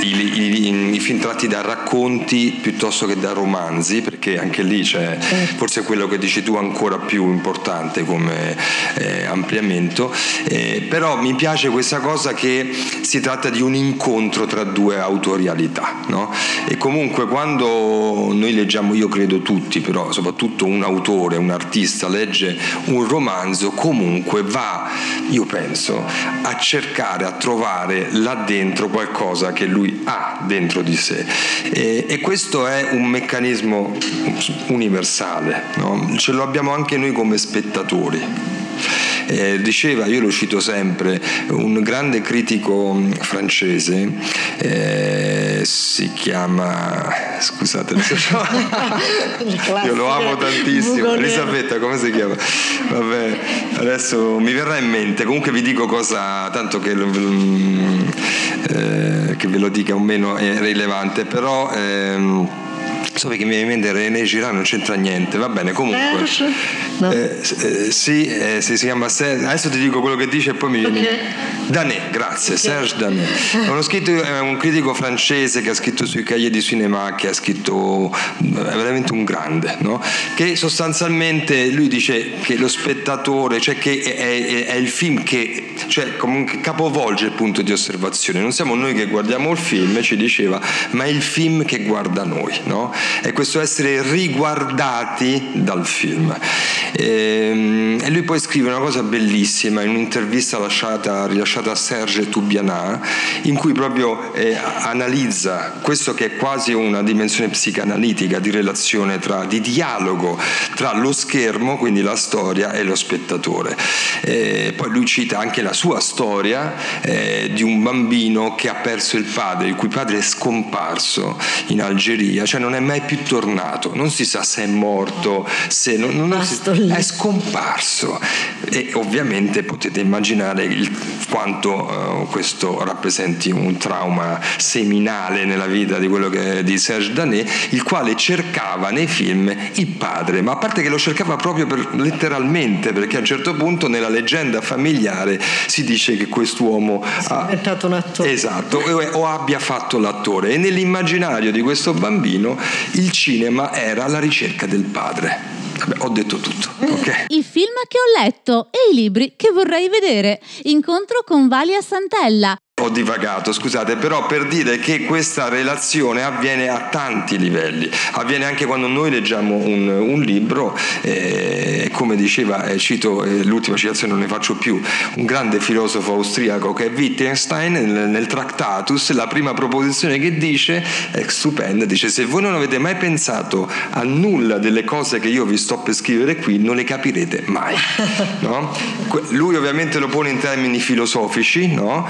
i, i, i, film tratti da racconti piuttosto che da romanzi perché anche lì c'è certo. forse quello che dici tu ancora più importante come eh, ampliamento eh, però mi piace questa cosa che si tratta di un incontro tra due autorialità no? e comunque quando noi leggiamo, io credo tutti, però soprattutto un autore, un artista legge un romanzo, comunque va, io penso, a cercare, a trovare là dentro qualcosa che lui ha dentro di sé. E, e questo è un meccanismo universale, no? ce lo abbiamo anche noi come spettatori. Eh, diceva, io lo cito sempre, un grande critico mm, francese, eh, si chiama, scusate, io lo amo tantissimo, Elisabetta, come si chiama? Vabbè, adesso mi verrà in mente, comunque vi dico cosa, tanto che, mm, eh, che ve lo dica o meno è rilevante, però... Ehm, so che mi viene in mente René Girard non c'entra niente va bene comunque no. eh, eh, sì eh, si chiama Serge adesso ti dico quello che dice e poi mi viene okay. Danet grazie okay. Serge Danet è uno scritto, è un critico francese che ha scritto sui cahiers di cinema che ha scritto è veramente un grande no? che sostanzialmente lui dice che lo spettatore cioè che è, è, è il film che cioè comunque capovolge il punto di osservazione non siamo noi che guardiamo il film ci diceva ma è il film che guarda noi no? È questo essere riguardati dal film. E, ehm, e lui poi scrive una cosa bellissima in un'intervista lasciata, rilasciata a Serge Toubiana, in cui proprio eh, analizza questo che è quasi una dimensione psicanalitica di relazione tra, di dialogo tra lo schermo, quindi la storia, e lo spettatore. E poi lui cita anche la, sua storia eh, di un bambino che ha perso il padre, il cui padre è scomparso in Algeria, cioè non è mai più tornato, non si sa se è morto, se non, non si, è scomparso. E ovviamente potete immaginare il, quanto uh, questo rappresenti un trauma seminale nella vita di quello che, di Serge Danet, il quale cercava nei film il padre, ma a parte che lo cercava proprio per, letteralmente, perché a un certo punto nella leggenda familiare si dice che quest'uomo ha diventato un attore. Esatto, o abbia fatto l'attore. E nell'immaginario di questo bambino il cinema era la ricerca del padre. Vabbè, ho detto tutto. Okay. I film che ho letto e i libri che vorrei vedere. Incontro con Valia Santella, ho divagato, scusate, però per dire che questa relazione avviene a tanti livelli, avviene anche quando noi leggiamo un, un libro, eh, come diceva, eh, cito eh, l'ultima citazione, non ne faccio più, un grande filosofo austriaco che è Wittgenstein nel, nel Tractatus, la prima proposizione che dice è stupenda, dice se voi non avete mai pensato a nulla delle cose che io vi sto per scrivere qui, non le capirete mai. No? Lui ovviamente lo pone in termini filosofici, no?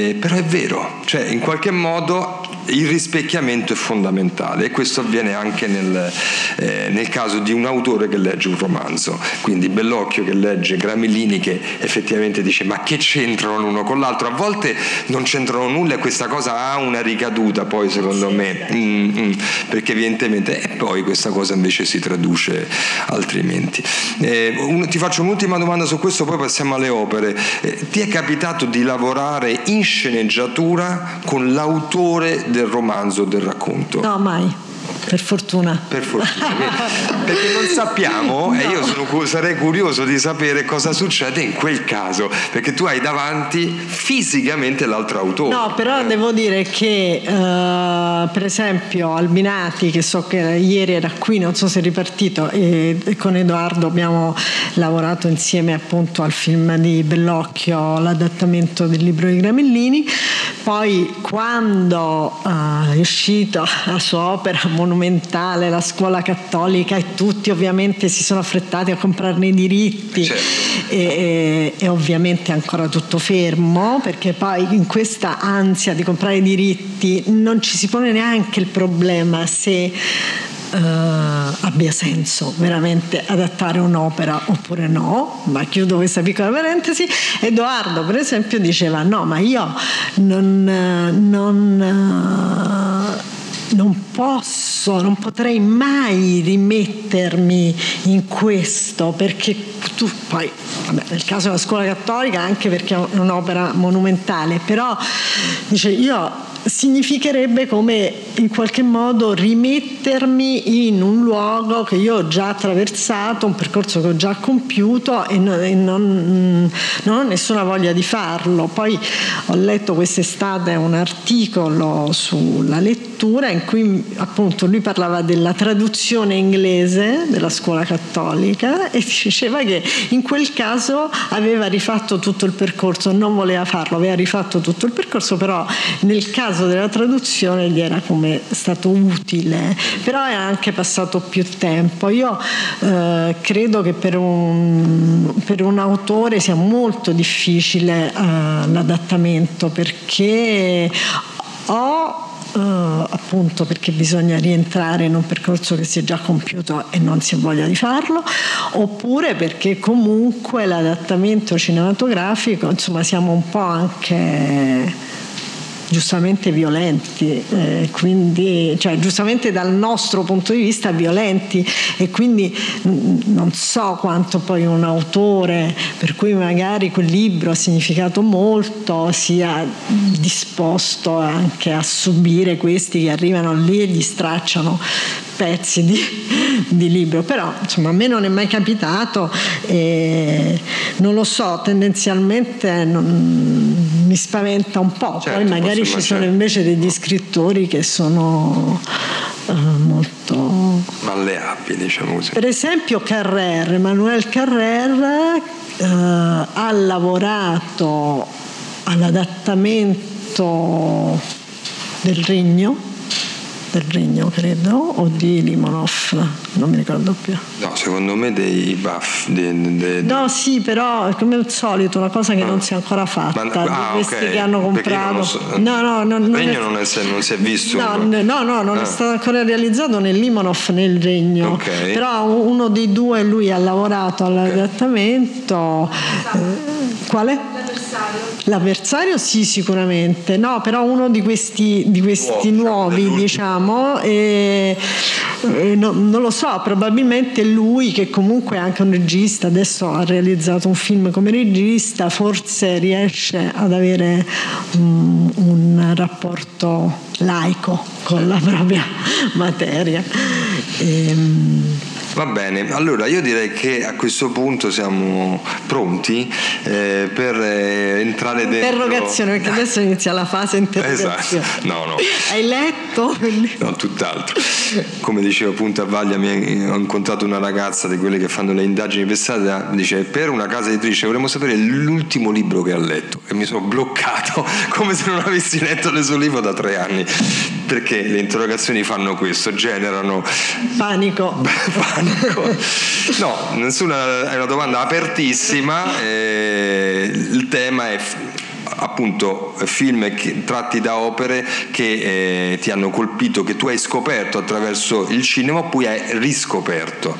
Eh, però è vero, cioè in qualche modo il rispecchiamento è fondamentale e questo avviene anche nel, eh, nel, caso di un autore che legge un romanzo, quindi Bellocchio che legge Gramellini che effettivamente dice ma che c'entrano l'uno con l'altro, a volte non c'entrano nulla e questa cosa ha una ricaduta poi secondo me, mm, mm, perché evidentemente e poi questa cosa invece si traduce altrimenti. Eh, un, ti faccio un'ultima domanda su questo, poi passiamo alle opere. Eh, ti è capitato di lavorare in sceneggiatura con l'autore del romanzo, del racconto? No, mai. Per fortuna. Per fortuna. Perché non sappiamo, no. e io sono, sarei curioso di sapere cosa succede in quel caso, perché tu hai davanti fisicamente l'altro autore. No, però eh. devo dire che uh, per esempio Albinati, che so che ieri era qui, non so se è ripartito, e, con Edoardo abbiamo lavorato insieme appunto al film di Bellocchio, l'adattamento del libro di Gramellini, poi quando uh, è uscita la sua opera monumentale, la scuola cattolica e tutti ovviamente si sono affrettati a comprarne i diritti certo. e, e, e, ovviamente è ancora tutto fermo perché poi in questa ansia di comprare i diritti non ci si pone neanche il problema se Uh, abbia senso veramente adattare un'opera oppure no, ma chiudo questa piccola parentesi. Edoardo, per esempio, diceva: No, ma io non, non uh, non posso, non potrei mai rimettermi in questo perché tu poi, vabbè, nel caso della scuola cattolica anche perché è un'opera monumentale, però dice io significherebbe come in qualche modo rimettermi in un luogo che io ho già attraversato, un percorso che ho già compiuto e non, e non, non ho nessuna voglia di farlo. Poi ho letto quest'estate un articolo sulla lettura in cui appunto lui parlava della traduzione inglese della scuola cattolica e diceva che in quel caso aveva rifatto tutto il percorso, non voleva farlo, aveva rifatto tutto il percorso, però nel caso caso della traduzione gli era come stato utile, però è anche passato più tempo. Io eh, credo che per un, per un, autore sia molto difficile eh, l'adattamento perché ho Uh, appunto perché bisogna rientrare in un percorso che si è già compiuto e non si ha voglia di farlo, oppure perché comunque l'adattamento cinematografico, insomma, siamo un po' anche giustamente violenti, eh, quindi, cioè, giustamente dal nostro punto di vista violenti e quindi mh, non so quanto poi un autore per cui magari quel libro ha significato molto sia disposto anche a subire questi che arrivano lì e gli stracciano pezzi di, di libro, però insomma a me non è mai capitato e non lo so, tendenzialmente non, mi spaventa un po', certo, poi magari ci sono invece degli scrittori che sono uh, molto malleabili, diciamo così. Per esempio Carrer, Emmanuel Carrer uh, ha lavorato all'adattamento del Regno del Regno, credo, o di Limonov, non mi ricordo più. No, secondo me dei buff. Dei, dei, no, sì, però come al solito una cosa che ah. non si è ancora fatta. Ma, ah, questi okay. che hanno comprato. So, no, no, no, il Regno non, è, non, si è visto. No, no, no, non ah. è stato ancora realizzato né Limonov né il Regno. Okay. Però uno dei due lui ha lavorato all'adattamento. Okay. Eh, quale? L'avversario sì sicuramente, no però uno di questi, di questi nuovi, nuovi diciamo, e, e no, non lo so, probabilmente lui che comunque è anche un regista, adesso ha realizzato un film come regista, forse riesce ad avere um, un rapporto laico con la propria materia. E, ehm, Va bene, allora io direi che a questo punto siamo pronti eh, per eh, entrare dentro. Interrogazione, perché adesso inizia la fase interrogazione. Esatto, no, no. Hai letto? No, tutt'altro. Come dicevo appunto a Vaglia, mi ho incontrato una ragazza di quelle che fanno le indagini per strada, dice per una casa editrice vorremmo sapere l'ultimo libro che ha letto e mi sono bloccato come se non avessi letto il suo libro da tre anni, perché le interrogazioni fanno questo, generano panico. panico. No, nessuna, è una domanda apertissima, eh, il tema è appunto film che, tratti da opere che eh, ti hanno colpito, che tu hai scoperto attraverso il cinema, poi hai riscoperto.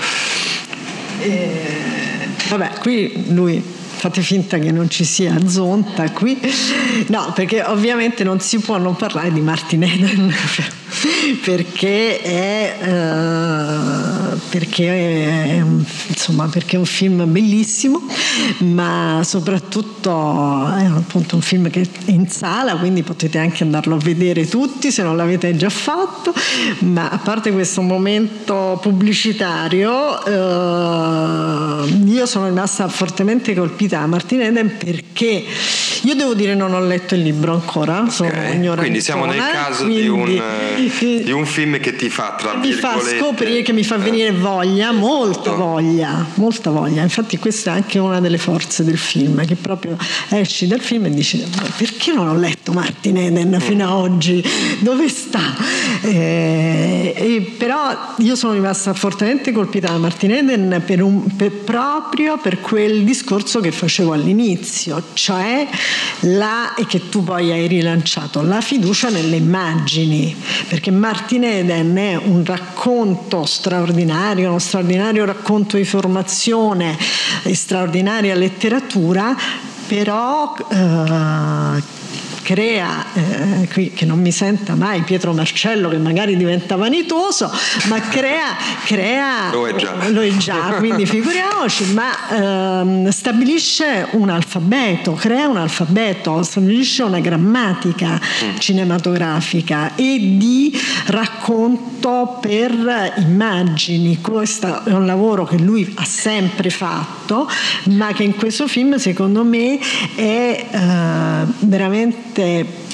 Eh, vabbè, qui lui fate finta che non ci sia Zonta qui, no, perché ovviamente non si può non parlare di Martin Eden perché è, uh, perché è, insomma, perché è un film bellissimo, ma soprattutto è appunto un film che è in sala, quindi potete anche andarlo a vedere tutti se non l'avete già fatto, ma a parte questo momento pubblicitario, uh, io sono rimasta fortemente colpita da Martin Eden perché io devo dire non ho letto il libro ancora, sono okay. Quindi siamo nel caso quindi, di, un, di, un, film che ti fa tra mi fa scoprire, che mi fa venire eh. voglia, molta voglia, molta voglia. Infatti questa è anche una delle forze del film, che proprio esci dal film e dici perché non ho letto Martin Eden fino a oggi? Dove sta? Eh, però io sono rimasta fortemente colpita da Martin Eden per un, per, proprio per quel discorso che facevo all'inizio, cioè la, e che tu poi hai rilanciato, la fiducia nelle immagini, perché Martin Eden è un racconto straordinario, uno straordinario racconto di formazione straordinaria letteratura, però eh, crea, eh, qui che non mi senta mai Pietro Marcello che magari diventa vanitoso, ma crea, crea lo, è già. lo è già, quindi figuriamoci, ma ehm, stabilisce un alfabeto, crea un alfabeto, stabilisce una grammatica mm. cinematografica e di racconto per immagini. Questo è un lavoro che lui ha sempre fatto, ma che in questo film secondo me è eh, veramente veramente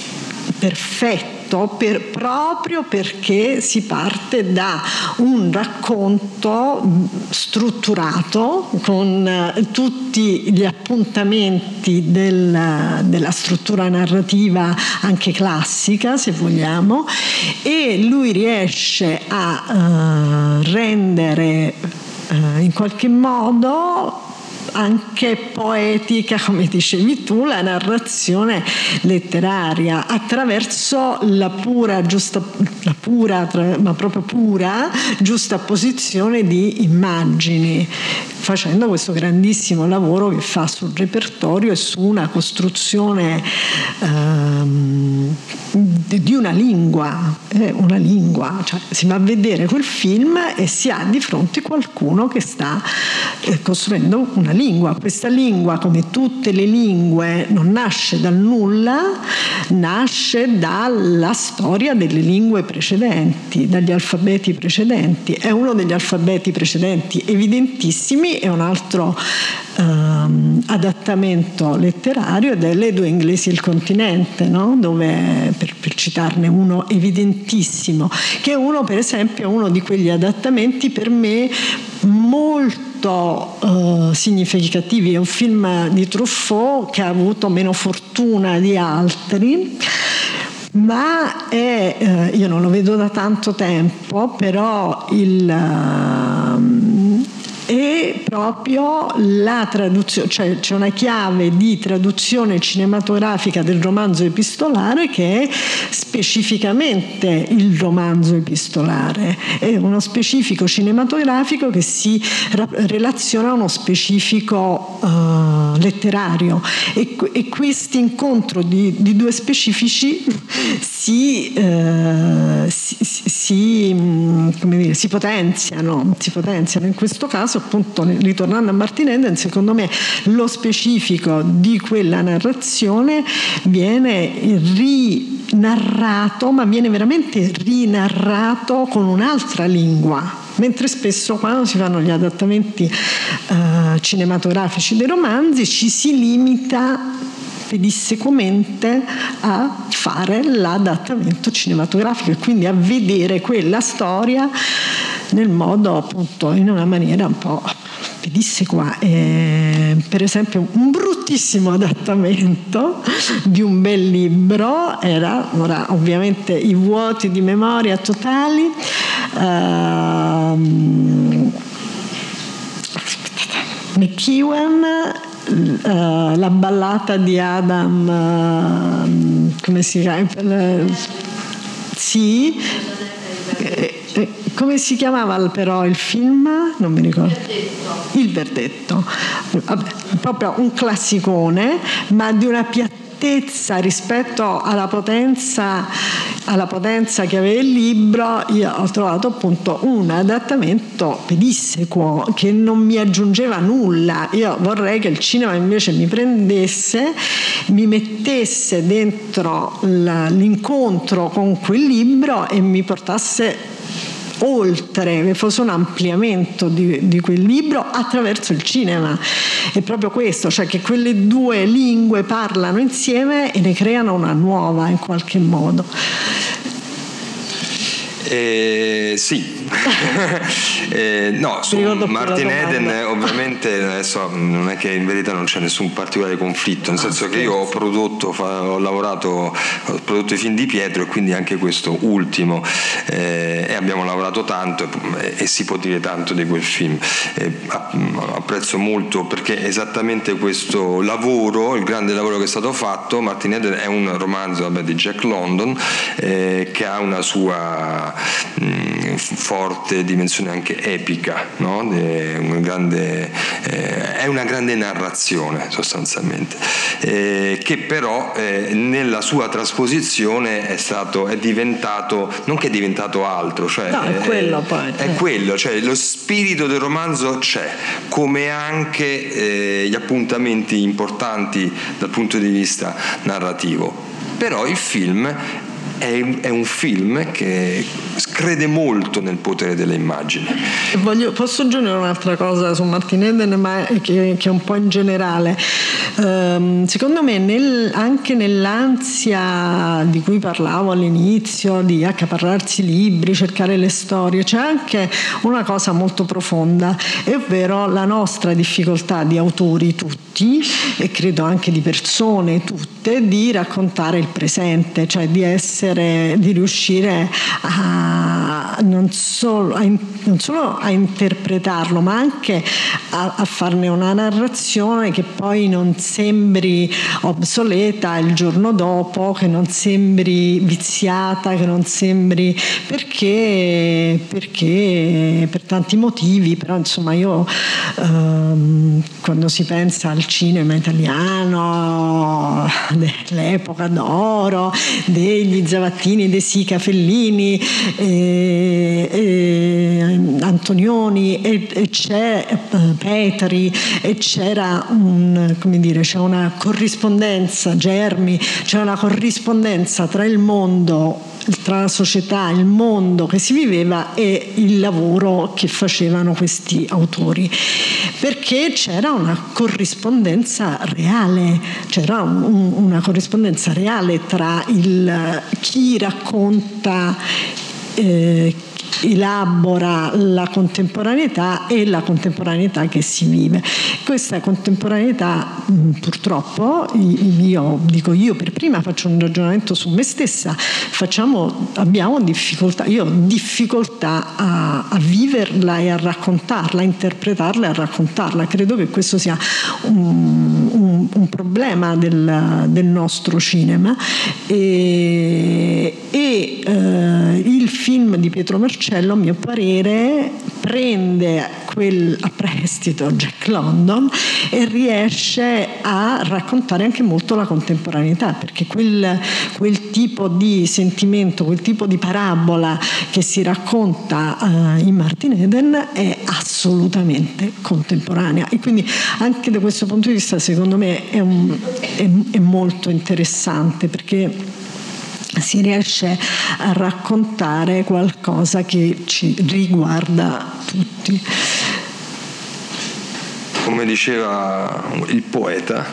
perfetto per, proprio perché si parte da un racconto strutturato con eh, tutti gli appuntamenti del, della struttura narrativa anche classica se vogliamo e lui riesce a uh, rendere uh, in qualche modo anche poetica, come dicevi tu, la narrazione letteraria attraverso la pura, giusta, la pura, ma proprio pura giusta posizione di immagini, facendo questo grandissimo lavoro che fa sul repertorio e su una costruzione ehm, di una lingua, eh, una lingua, cioè si va a vedere quel film e si ha di fronte qualcuno che sta eh, costruendo una lingua. Questa lingua, come tutte le lingue, non nasce dal nulla, nasce dalla storia delle lingue precedenti, dagli alfabeti precedenti. È uno degli alfabeti precedenti evidentissimi e un altro ehm, adattamento letterario delle due inglesi il continente, no? dove, per, per, citarne uno evidentissimo, che è uno per esempio uno di quegli adattamenti per me molto eh, significativi, è un film di Truffaut che ha avuto meno fortuna di altri ma è, eh, io non lo vedo da tanto tempo, però il... È proprio la traduzione, cioè c'è una chiave di traduzione cinematografica del romanzo epistolare che è specificamente il romanzo epistolare, è uno specifico cinematografico che si relaziona a uno specifico uh, letterario. E, e questo incontro di, di, due specifici si, uh, si, si, mm, dire, si, potenziano, si potenziano in questo caso caso appunto ritornando a Martin Eden secondo me lo specifico di quella narrazione viene rinarrato ma viene veramente rinarrato con un'altra lingua. Mentre spesso quando si fanno gli adattamenti uh, cinematografici dei romanzi ci si limita pedissequamente a fare l'adattamento cinematografico e quindi a vedere quella storia nel modo appunto in una maniera un po' pedissequa. Eh, per esempio un bruttissimo adattamento di un bel libro era ora, ovviamente i vuoti di memoria totali. McEwan Uh, la ballata di Adam, uh, come si chiama? Sì, eh, come si chiamava però il film? Non mi ricordo. Il verdetto. Il verdetto. Vabbè, proprio un classicone, ma di una piattezza rispetto alla potenza alla potenza che aveva il libro, io ho trovato appunto un adattamento pedissequo che non mi aggiungeva nulla. Io vorrei che il cinema invece mi prendesse, mi mettesse dentro l'incontro con quel libro e mi portasse oltre, che fosse un ampliamento di, di, quel libro attraverso il cinema. È proprio questo, cioè che quelle due lingue parlano insieme e ne creano una nuova in qualche modo. Eh, sì, eh, no, su Martin Eden ovviamente adesso non è che in verità non c'è nessun particolare conflitto, nel ah, senso che io ho prodotto, ho lavorato, ho prodotto i film di Pietro e quindi anche questo ultimo. Eh, e abbiamo lavorato tanto e, e, si può dire tanto di quel film. Eh, apprezzo molto perché esattamente questo lavoro, il grande lavoro che è stato fatto, Martin Eden è un romanzo vabbè, di Jack London eh, che ha una sua mh, forte dimensione anche epica, no? è, una grande, eh, è, una grande, narrazione sostanzialmente, eh, che però eh, nella sua trasposizione è, stato, è diventato, non che è diventato altro, cioè no, è, quello poi. È quello, cioè lo spirito del romanzo c'è, come anche eh, gli appuntamenti importanti dal punto di vista narrativo. Però il film è, un film che crede molto nel potere delle immagini. Voglio, posso aggiungere un'altra cosa su Martin Eden, ma che, che è un po' in generale. Um, secondo me nel, anche nell'ansia di cui parlavo all'inizio, di accaparrarsi libri, cercare le storie, c'è anche una cosa molto profonda, ovvero la nostra difficoltà di autori tutti, e credo anche di persone tutte, di raccontare il presente, cioè di essere essere, di riuscire a non solo a, non solo a interpretarlo, ma anche a, a, farne una narrazione che poi non sembri obsoleta il giorno dopo, che non sembri viziata, che non sembri perché, perché per tanti motivi, però insomma io ehm, quando si pensa al cinema italiano dell'epoca d'oro, degli Zavattini, De Sica, Fellini, eh, eh, Antonioni e, e c'è eh, Petri e c'era un, dire, una corrispondenza, Germi, c'è una corrispondenza tra il mondo tra la società, il mondo che si viveva e il lavoro che facevano questi autori, perché c'era una corrispondenza reale, c'era un, una corrispondenza reale tra il, chi racconta eh, elabora la contemporaneità e la contemporaneità che si vive. Questa contemporaneità purtroppo io dico io per prima faccio un ragionamento su me stessa, facciamo, abbiamo difficoltà, io ho difficoltà a, a viverla e a raccontarla, a interpretarla e a raccontarla. Credo che questo sia un, un, un problema del, del, nostro cinema. E, e eh, il film di Pietro Marcello a mio parere prende quel, a prestito Jack London e riesce a raccontare anche molto la contemporaneità perché quel, quel tipo di sentimento, quel tipo di parabola che si racconta uh, in Martin Eden è assolutamente contemporanea. E quindi anche da questo punto di vista secondo me è, un, è, è molto interessante perché si riesce a raccontare qualcosa che ci riguarda tutti. Come diceva il poeta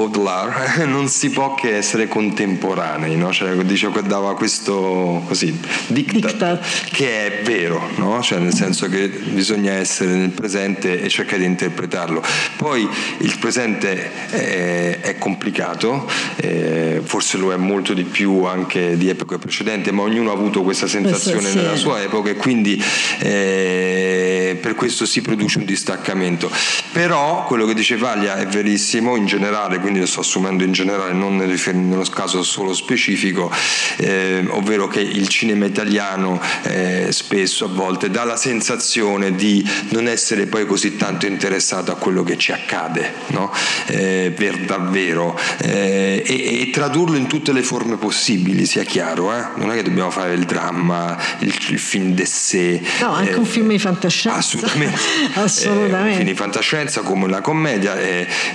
Baudelaire, non si può che essere contemporanei, no? cioè, dice, dava questo così, diktat, diktat. che è vero, no? cioè, nel senso che bisogna essere nel presente e cercare di interpretarlo. Poi il presente è, è complicato, eh, forse lo è molto di più anche di epoche precedenti, ma ognuno ha avuto questa sensazione sì. nella sua epoca e quindi eh, per questo si produce un distaccamento. Però quello che dice Vaglia è verissimo in generale, quindi lo sto assumendo in generale, non nello caso solo specifico, eh, ovvero che il cinema italiano eh, spesso a volte dà la sensazione di non essere poi così tanto interessato a quello che ci accade, no? eh, per davvero, eh, e, e, tradurlo in tutte le forme possibili, sia chiaro, eh? non è che dobbiamo fare il dramma, il, il film d'essè. No, anche un film di fantascienza. Assolutamente. assolutamente. un film di fantascienza come la commedia,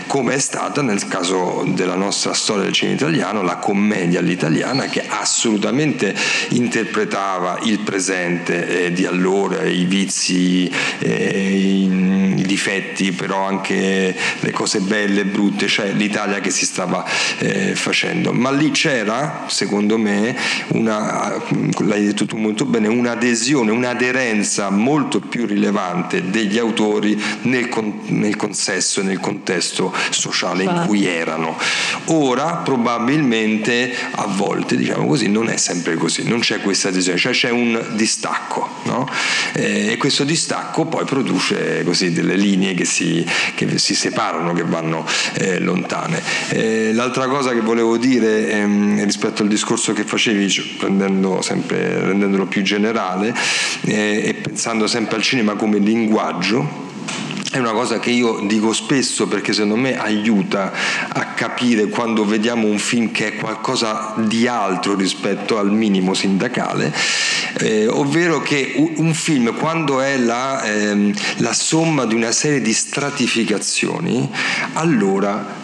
come è stata nel caso della nostra storia del cinema italiano la commedia all'italiana che assolutamente interpretava il presente eh, di allora, i vizi, eh, i, i, difetti, però anche le cose belle e brutte, cioè l'Italia che si stava eh, facendo. Ma lì c'era, secondo me, una, l'hai detto tu molto bene, un'adesione, un'aderenza molto più rilevante degli autori nel, nel consesso e nel contesto sociale in cui erano. Ora probabilmente a volte, diciamo così, non è sempre così, non c'è questa adesione, cioè c'è un distacco no? Eh, e questo distacco poi produce così delle linee che si, che si separano, che vanno eh, lontane. Eh, l'altra cosa che volevo dire ehm, rispetto al discorso che facevi, prendendo sempre, rendendolo più generale eh, e pensando sempre al cinema come linguaggio, è una cosa che io dico spesso perché secondo me aiuta a capire quando vediamo un film che è qualcosa di altro rispetto al minimo sindacale, eh, ovvero che un film quando è la, ehm, la somma di una serie di stratificazioni, allora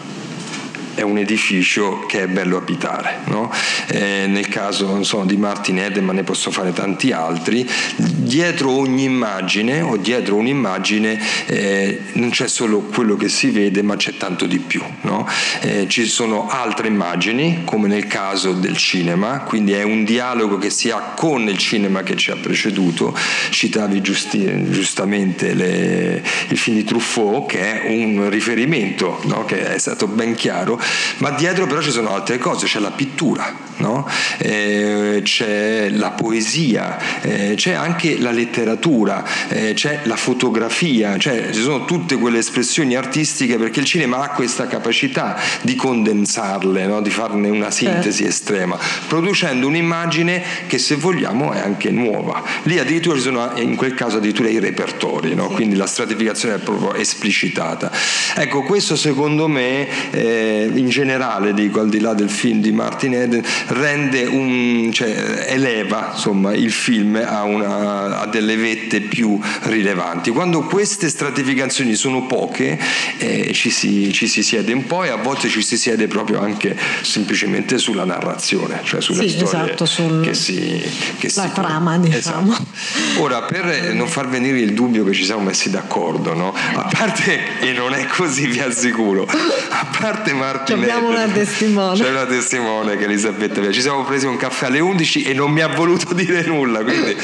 è un edificio che è bello abitare. No? Eh, nel caso so, di Martin Eden, ma ne posso fare tanti altri, dietro ogni immagine o dietro un'immagine eh, non c'è solo quello che si vede, ma c'è tanto di più. No? Eh, ci sono altre immagini, come nel caso del cinema, quindi è un dialogo che si ha con il cinema che ci ha preceduto. Citavi giusti, giustamente le, il film di Truffaut, che è un riferimento, no? che è stato ben chiaro ma dietro però ci sono altre cose, c'è la pittura, no? eh, c'è la poesia, eh, c'è anche la letteratura, eh, c'è la fotografia, cioè ci sono tutte quelle espressioni artistiche perché il cinema ha questa capacità di condensarle, no? di farne una sintesi estrema, producendo un'immagine che se vogliamo è anche nuova. Lì addirittura ci sono in quel caso addirittura i repertori, no? quindi la stratificazione è proprio esplicitata. Ecco, questo secondo me eh, in generale, dico al di là del film di Martin Eden, rende un, cioè, eleva insomma, il film a, una, a, delle vette più rilevanti. Quando queste stratificazioni sono poche eh, ci, si, ci, si, siede un po' e a volte ci si siede proprio anche semplicemente sulla narrazione, cioè sulle sì, storie esatto, sul, che si... Che la si trama diciamo. Esatto. Ora, per non far venire il dubbio che ci siamo messi d'accordo, no? a parte, e non è così vi assicuro, a parte Martin Abbiamo una testimone. C'è una testimone che Elisabetta via. Ci siamo presi un caffè alle 11 e non mi ha voluto dire nulla, quindi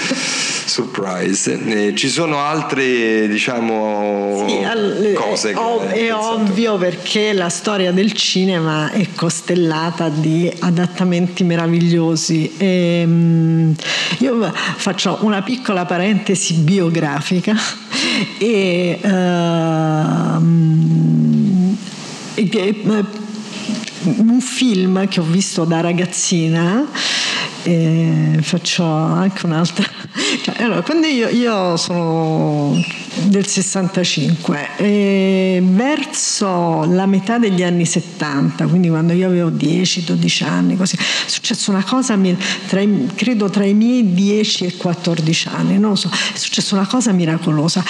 surprise. Eh, ci sono altre, diciamo, sì, all- cose. È, ov- è ovvio perché la storia del cinema è costellata di adattamenti meravigliosi. E, um, io faccio una piccola parentesi biografica e, uh, e, e un film che ho visto da ragazzina e faccio anche un'altra. Cioè, allora, quando io, io, sono del 65 e verso la metà degli anni 70 quindi quando io avevo 10-12 anni così è successa una cosa tra, credo tra i miei 10 e 14 anni non so è successa una cosa miracolosa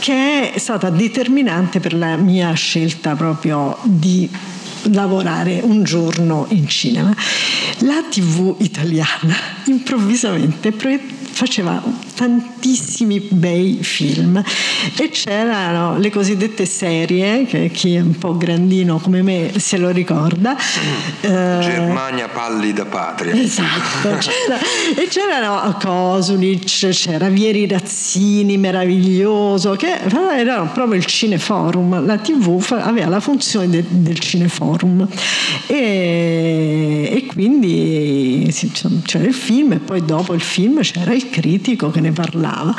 che è stata determinante per la mia scelta proprio di lavorare un giorno in cinema. La TV italiana improvvisamente faceva tantissimi bei film e c'erano le cosiddette serie, che chi è un po' grandino come me se lo ricorda. Mm. Eh, Germania pallida patria. Esatto, c'era, e c'erano Kosulic, c'era Vieri Razzini, meraviglioso, che erano proprio il cineforum, la tv aveva la funzione de, del cineforum e, e quindi c'era il film e poi dopo il film c'era il critico che ne parlava.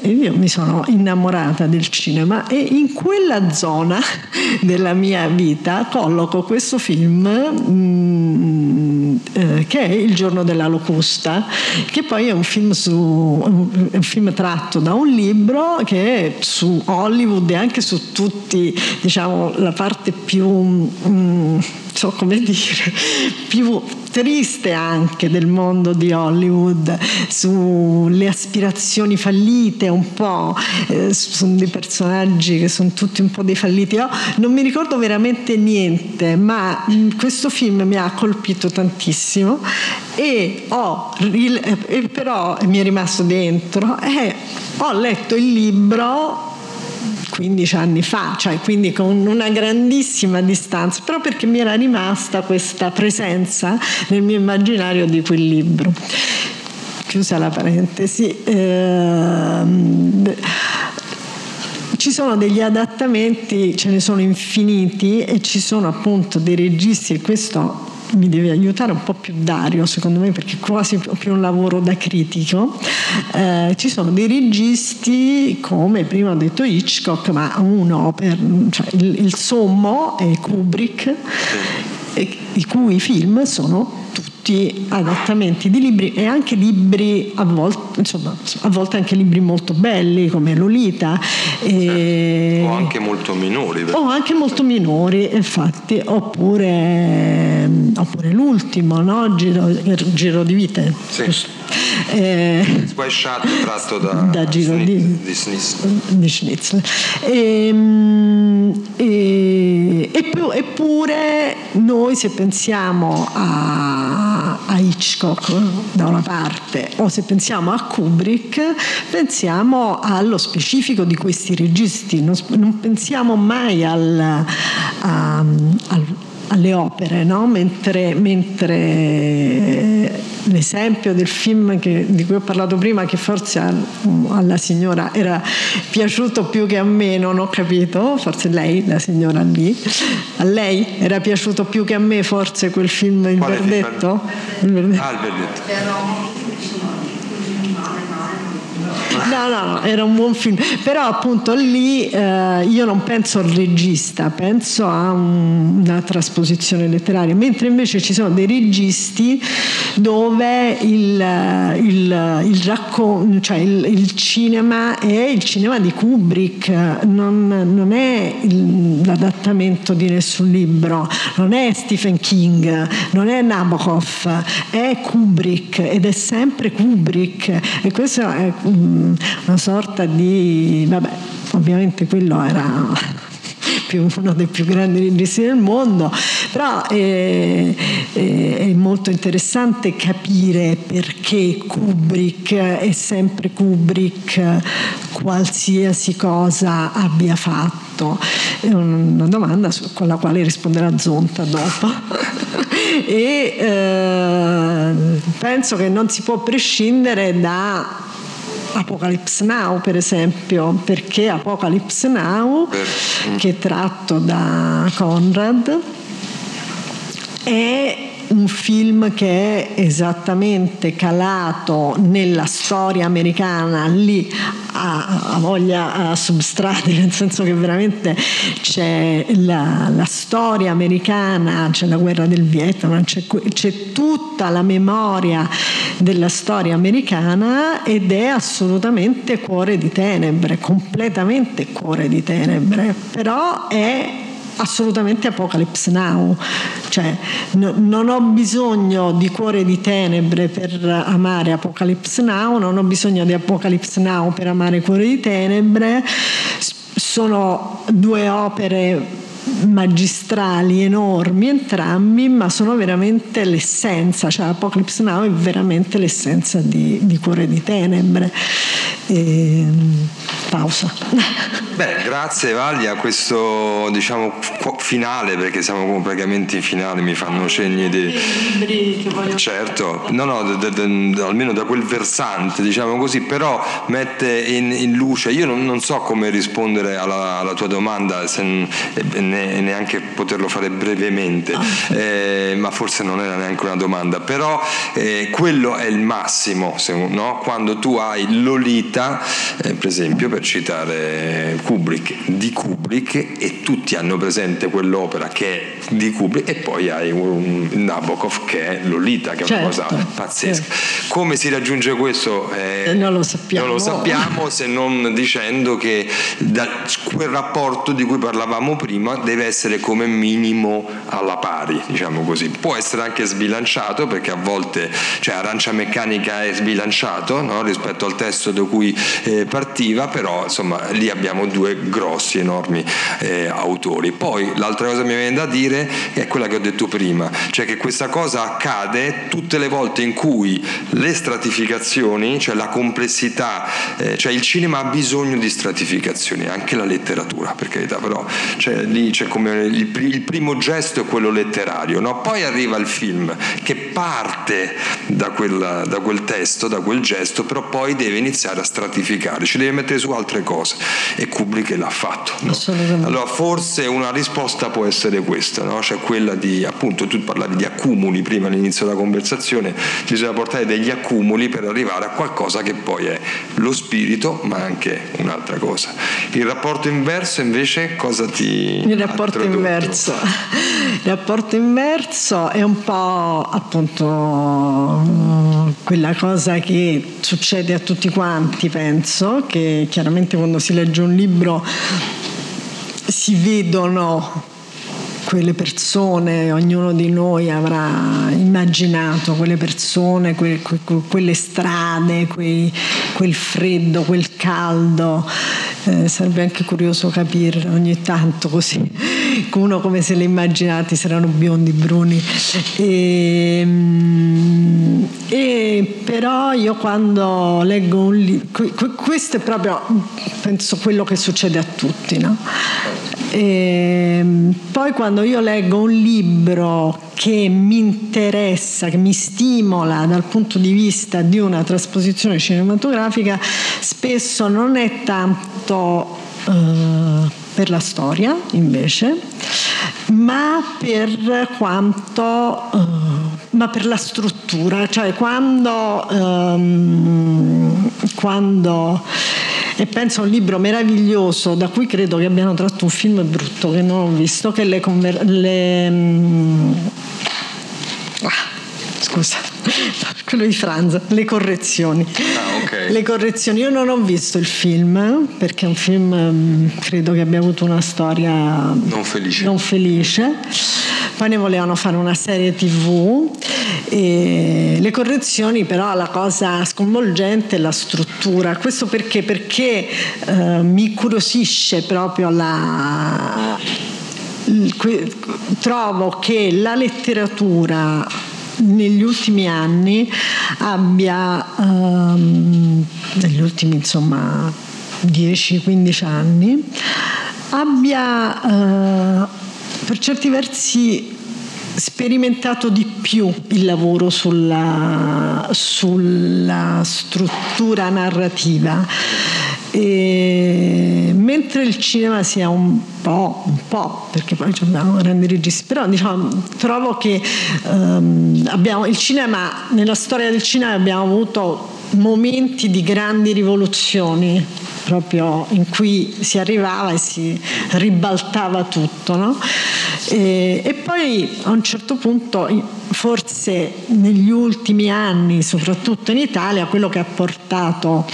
E io mi sono innamorata del cinema e in quella zona della mia vita colloco questo film mm, eh, che è Il giorno della locusta, che poi è un film, su, un film tratto da un libro che è su Hollywood e anche su tutti, diciamo, la parte più... Mm, so come dire, più triste anche del mondo di Hollywood, sulle aspirazioni fallite un po', eh, sono dei personaggi che sono tutti un po' dei falliti. Io non mi ricordo veramente niente, ma mm, questo film mi ha colpito tantissimo e ho, e però mi è rimasto dentro e ho letto il libro 15 anni fa, cioè quindi con una grandissima distanza, però perché mi era rimasta questa presenza nel mio immaginario di quel libro. Chiusa la parentesi. Ehm, ci sono degli adattamenti, ce ne sono infiniti e ci sono appunto dei registi e questo mi deve aiutare un po' più Dario secondo me perché è quasi più un lavoro da critico eh, ci sono dei registi come prima ho detto Hitchcock ma uno per cioè il, il sommo è Kubrick. I cui film sono tutti adattamenti di libri e anche libri a volte, insomma, a volte anche libri molto belli come Lolita. E... O anche molto minori. O anche molto minori, infatti, oppure, oppure l'ultimo, no? Giro, Giro di vite. Sì. Eh, tratto da, da Giro Snit, di, di Schnitzel. Di Schnitzel. E, ehm, e, eppure noi se pensiamo a, a, Hitchcock da una parte o se pensiamo a Kubrick pensiamo allo specifico di questi registi, non, non pensiamo mai al, a, al alle opere, no? mentre, mentre, l'esempio del film che, di cui ho parlato prima, che forse alla signora era piaciuto più che a me, non ho capito, forse lei, la signora lì, a lei era piaciuto più che a me forse quel film Il Quale verdetto? Il verdetto. Ah, il verdetto. No, no, era un buon film. Però appunto lì eh, io non penso al regista, penso a un, una trasposizione letteraria, mentre invece ci sono dei registi dove il, il, il, raccon- cioè il, il cinema è il cinema di Kubrick, non, non è l'adattamento di nessun libro, non è Stephen King, non è Nabokov, è Kubrick ed è sempre Kubrick e questo è um, una sorta di... vabbè, ovviamente quello era uno dei più grandi registi del mondo, però è, è, è, molto interessante capire perché Kubrick è sempre Kubrick qualsiasi cosa abbia fatto. È una domanda con la quale risponderà Zonta dopo. e eh, penso che non si può prescindere da Apocalypse Now per esempio. Perché Apocalypse Now che è tratto da Conrad è un film che è esattamente calato nella storia americana, lì ha, voglia a substrati, nel senso che veramente c'è la, la, storia americana, c'è la guerra del Vietnam, c'è, c'è tutta la memoria della storia americana ed è assolutamente cuore di tenebre, completamente cuore di tenebre, però è assolutamente Apocalypse Now, cioè no, non ho bisogno di cuore di tenebre per amare Apocalypse Now, non ho bisogno di Apocalypse Now per amare cuore di tenebre, sono due opere magistrali enormi entrambi, ma sono veramente l'essenza, cioè Apocalypse Now è veramente l'essenza di, di Cuore di Tenebre. E, pausa. Beh, grazie Vaglia, questo diciamo finale, perché siamo praticamente in finale, mi fanno segni di... Certo, no, no, d- d- d- almeno da quel versante, diciamo così, però mette in, in luce, io non, non, so come rispondere alla, alla tua domanda, se, ne, neanche poterlo fare brevemente, ah. eh, ma forse non era neanche una domanda, però eh, quello è il massimo, se, no? quando tu hai Lolita, eh, per esempio, per citare Kubrick, di Kubrick e tutti hanno presente quell'opera che è di Kubrick e poi hai un Nabokov che è Lolita, che è certo, una cosa pazzesca. Certo. Come si raggiunge questo? Eh, non lo sappiamo. Non lo sappiamo se non dicendo che da quel rapporto di cui parlavamo prima deve essere come minimo alla pari, diciamo così. Può essere anche sbilanciato perché a volte, cioè Arancia Meccanica è sbilanciato no? rispetto al testo da cui eh, partiva, però insomma lì abbiamo due grossi, enormi eh, autori. Poi l'altra cosa che mi viene da dire è quella che ho detto prima, cioè che questa cosa accade tutte le volte in cui le stratificazioni, cioè la complessità, eh, cioè il cinema ha bisogno di stratificazioni, anche la letteratura per carità, però cioè, lì c'è come il, il, primo gesto è quello letterario, no? poi arriva il film che parte da, quella, da quel testo, da quel gesto, però poi deve iniziare a stratificare, ci deve mettere su altre cose e Kubrick l'ha fatto. No? Allora forse una risposta può essere questa, no? cioè quella di appunto tu parlavi di accumuli prima all'inizio della conversazione, bisogna portare degli accumuli per arrivare a qualcosa che poi è lo spirito ma anche un'altra cosa. Il rapporto inverso invece cosa ti... Il rapporto inverso. Il rapporto inverso è un po' appunto quella cosa che succede a tutti quanti, penso, che chiaramente quando si legge un libro si vedono quelle persone, ognuno di noi avrà immaginato quelle persone, que, que, quelle strade, quei, quel freddo, quel caldo. Eh, sarebbe anche curioso capire ogni tanto così, uno come se le immaginati saranno biondi, bruni. E, ehm, e però io quando leggo un libro, questo è proprio, penso, quello che succede a tutti, no? E ehm, poi quando io leggo un libro che mi interessa, che mi stimola dal punto di vista di una trasposizione cinematografica, spesso non è tanto uh, per la storia invece, ma per quanto uh, ma per la struttura, cioè quando, um, quando e penso a un libro meraviglioso da cui credo che abbiano tratto un film brutto che non ho visto, che le... Conver- le ah, scusa, quello di Franz, le correzioni. Ah, okay. Le correzioni, io non ho visto il film perché è un film mm, credo che abbia avuto una storia non felice. Non felice. Poi ne volevano fare una serie tv e le correzioni però la cosa sconvolgente è la struttura. Questo perché? Perché eh, mi incuriosisce proprio la... Trovo che la letteratura negli ultimi anni abbia, um, negli ultimi insomma 10-15 anni, abbia uh, per certi versi sperimentato di più il lavoro sulla, sulla struttura narrativa. E mentre il cinema sia un po', un po', perché poi abbiamo grandi registi, però diciamo, trovo che um, abbiamo, il cinema, nella storia del cinema abbiamo avuto momenti di grandi rivoluzioni proprio in cui si arrivava e si ribaltava tutto. No? E, e, poi a un certo punto, forse negli ultimi anni, soprattutto in Italia, quello che ha portato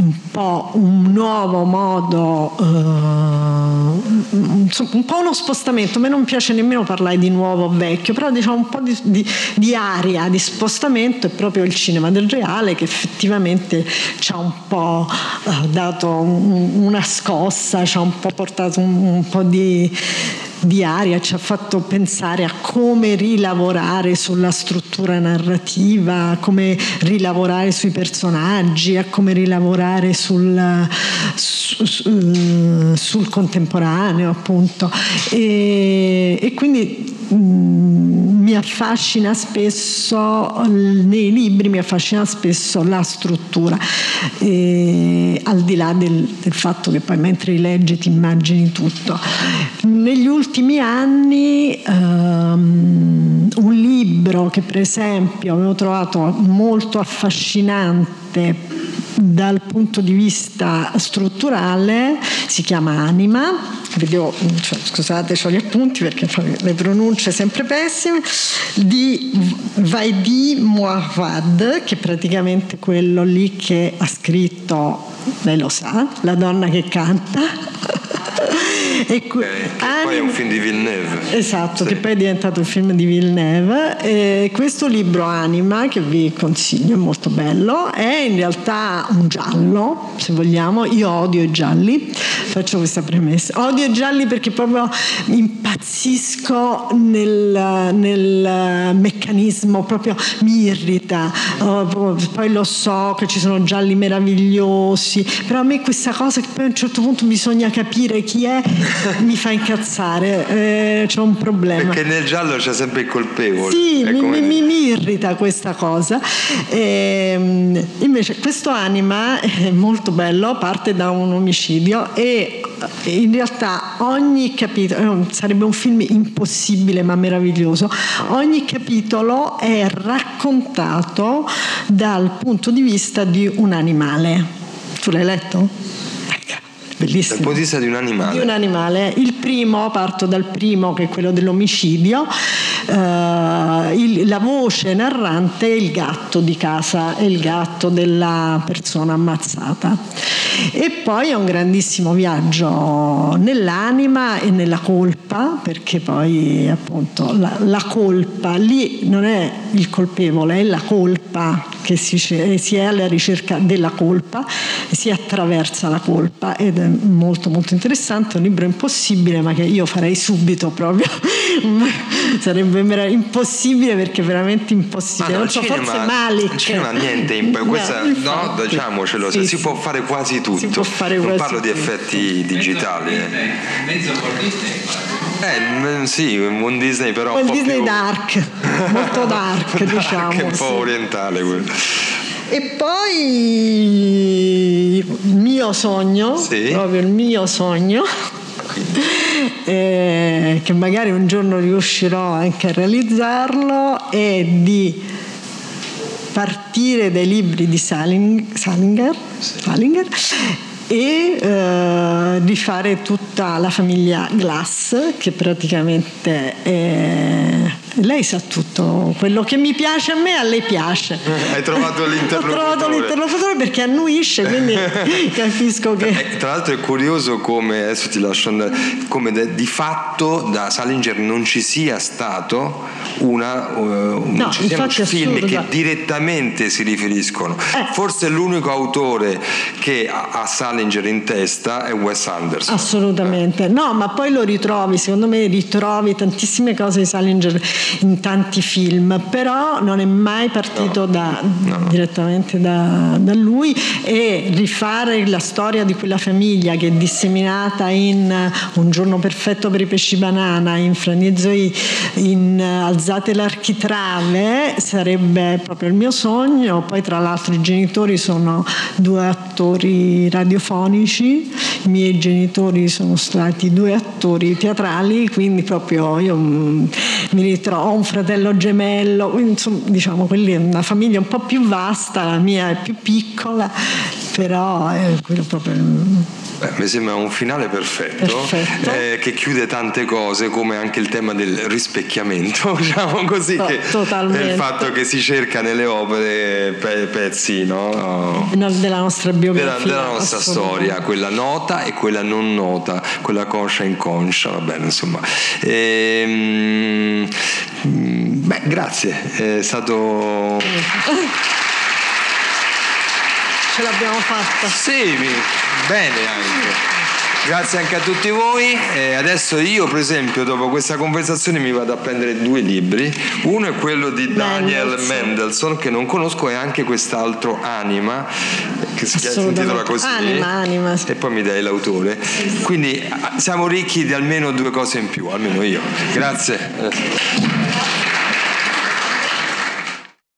un po' un nuovo modo, uh, un po' uno spostamento. A me non piace nemmeno parlare di nuovo o vecchio, però diciamo un po' di, di, di, aria, di spostamento è proprio il cinema del reale che effettivamente ci ha un po' uh, dato un, una scossa, ci ha un po' portato un, un po' di di aria ci ha fatto pensare a come rilavorare sulla struttura narrativa, a come rilavorare sui personaggi, a come rilavorare sul, su, su, sul contemporaneo appunto. E, e quindi mh, mm, mi affascina spesso, nei libri mi affascina spesso la struttura, e, al di là del, del fatto che poi mentre li leggi ti immagini tutto. Negli ultimi anni um, un libro che per esempio avevo trovato molto affascinante dal punto di vista strutturale si chiama Anima Vedevo, cioè, scusate, ho gli appunti perché le pronunce sempre pessime, di Vaidi Muawad, che è praticamente quello lì che ha scritto, lei lo sa, la donna che canta e que- eh, poi è un film di Villeneuve. Esatto, sì. che poi è diventato un film di Villeneuve. E questo libro Anima, che vi consiglio, è molto bello, è in realtà un giallo, se vogliamo. Io odio i gialli, faccio questa premessa. Odio i gialli perché proprio impazzisco nel, nel meccanismo, proprio mi irrita. Oh, poi lo so che ci sono gialli meravigliosi, però a me questa cosa che poi a un certo punto bisogna capire chi è mi fa incazzare, eh, c'è un problema. Perché nel giallo c'è sempre il colpevole. Sì, mi, mi, mi, irrita questa cosa. E, ehm, invece questo anima è molto bello, parte da un omicidio e in realtà ogni capitolo, eh, sarebbe un film impossibile ma meraviglioso, ogni capitolo è raccontato dal punto di vista di un animale. Tu l'hai letto? Bellissimo. Dal punto di vista di un animale. Di un animale. Il primo, parto dal primo che è quello dell'omicidio, Uh, il, la voce narrante è il gatto di casa, è il gatto della persona ammazzata. E poi è un grandissimo viaggio nell'anima e nella colpa, perché poi appunto la, la colpa lì non è il colpevole, è la colpa che si, si è alla ricerca della colpa, si attraversa la colpa ed è molto molto interessante, un libro impossibile ma che io farei subito proprio, sarebbe impossibile perché è veramente impossibile, no, non so, cinema, forse Malik. Il cinema niente, imp- questa, no, no diciamocelo, sì, si sì. può fare quasi tutto, si può fare non quasi parlo tutto. di effetti digitali. Mezzo, eh, sì, un Disney però un, Disney più... dark, molto dark, dark diciamo. Che un po' sì. orientale quello. E poi il mio sogno, sì. proprio il mio sogno, eh, che magari un giorno riuscirò anche a realizzarlo, è di partire dai libri di Salinger, Salinger, Salinger e eh, di fare tutta la famiglia Glass che praticamente è lei sa tutto. Quello che mi piace a me a lei piace. Hai trovato l'interlocutore. Ho trovato l'interlocutore perché annuisce quindi capisco che eh, tra l'altro è curioso come adesso ti lascio andare come di fatto da Salinger non ci sia stato una, uh, no, ci siano film assurdo, che direttamente si riferiscono. Eh. forse l'unico autore che ha, Salinger in testa è Wes Anderson. Assolutamente. No ma poi lo ritrovi secondo me ritrovi tantissime cose di Salinger in tanti film, però non è mai partito no. Da, no. direttamente da, da, lui e rifare la storia di quella famiglia che è disseminata in Un giorno perfetto per i pesci banana, in Franizzoi, in Alzate l'architrave sarebbe proprio il mio sogno, poi tra l'altro i genitori sono due attori radiofonici, i miei genitori sono stati due attori teatrali, quindi proprio io mm, ritrovo, ho un fratello gemello, insomma, diciamo, quelli è una famiglia un po' più vasta, la mia è più piccola, però è quello proprio Beh, mi sembra un finale perfetto, perfetto. Eh, che chiude tante cose come anche il tema del rispecchiamento, diciamo così, no, che il fatto che si cerca nelle opere pe- pezzi no? della nostra biografia, della, della nostra storia, quella nota e quella non nota, quella conscia e inconscia, va bene, insomma. Ehm, beh, grazie, è stato... Ce l'abbiamo fatta. Sì, bene anche. Grazie anche a tutti voi. Eh, adesso io, per esempio, dopo questa conversazione mi vado a prendere due libri. Uno è quello di Daniel Mendelssohn, che non conosco, e anche quest'altro Anima, che si intitola così. Anima, anima. E poi mi dai l'autore. Quindi siamo ricchi di almeno due cose in più, almeno io. Grazie.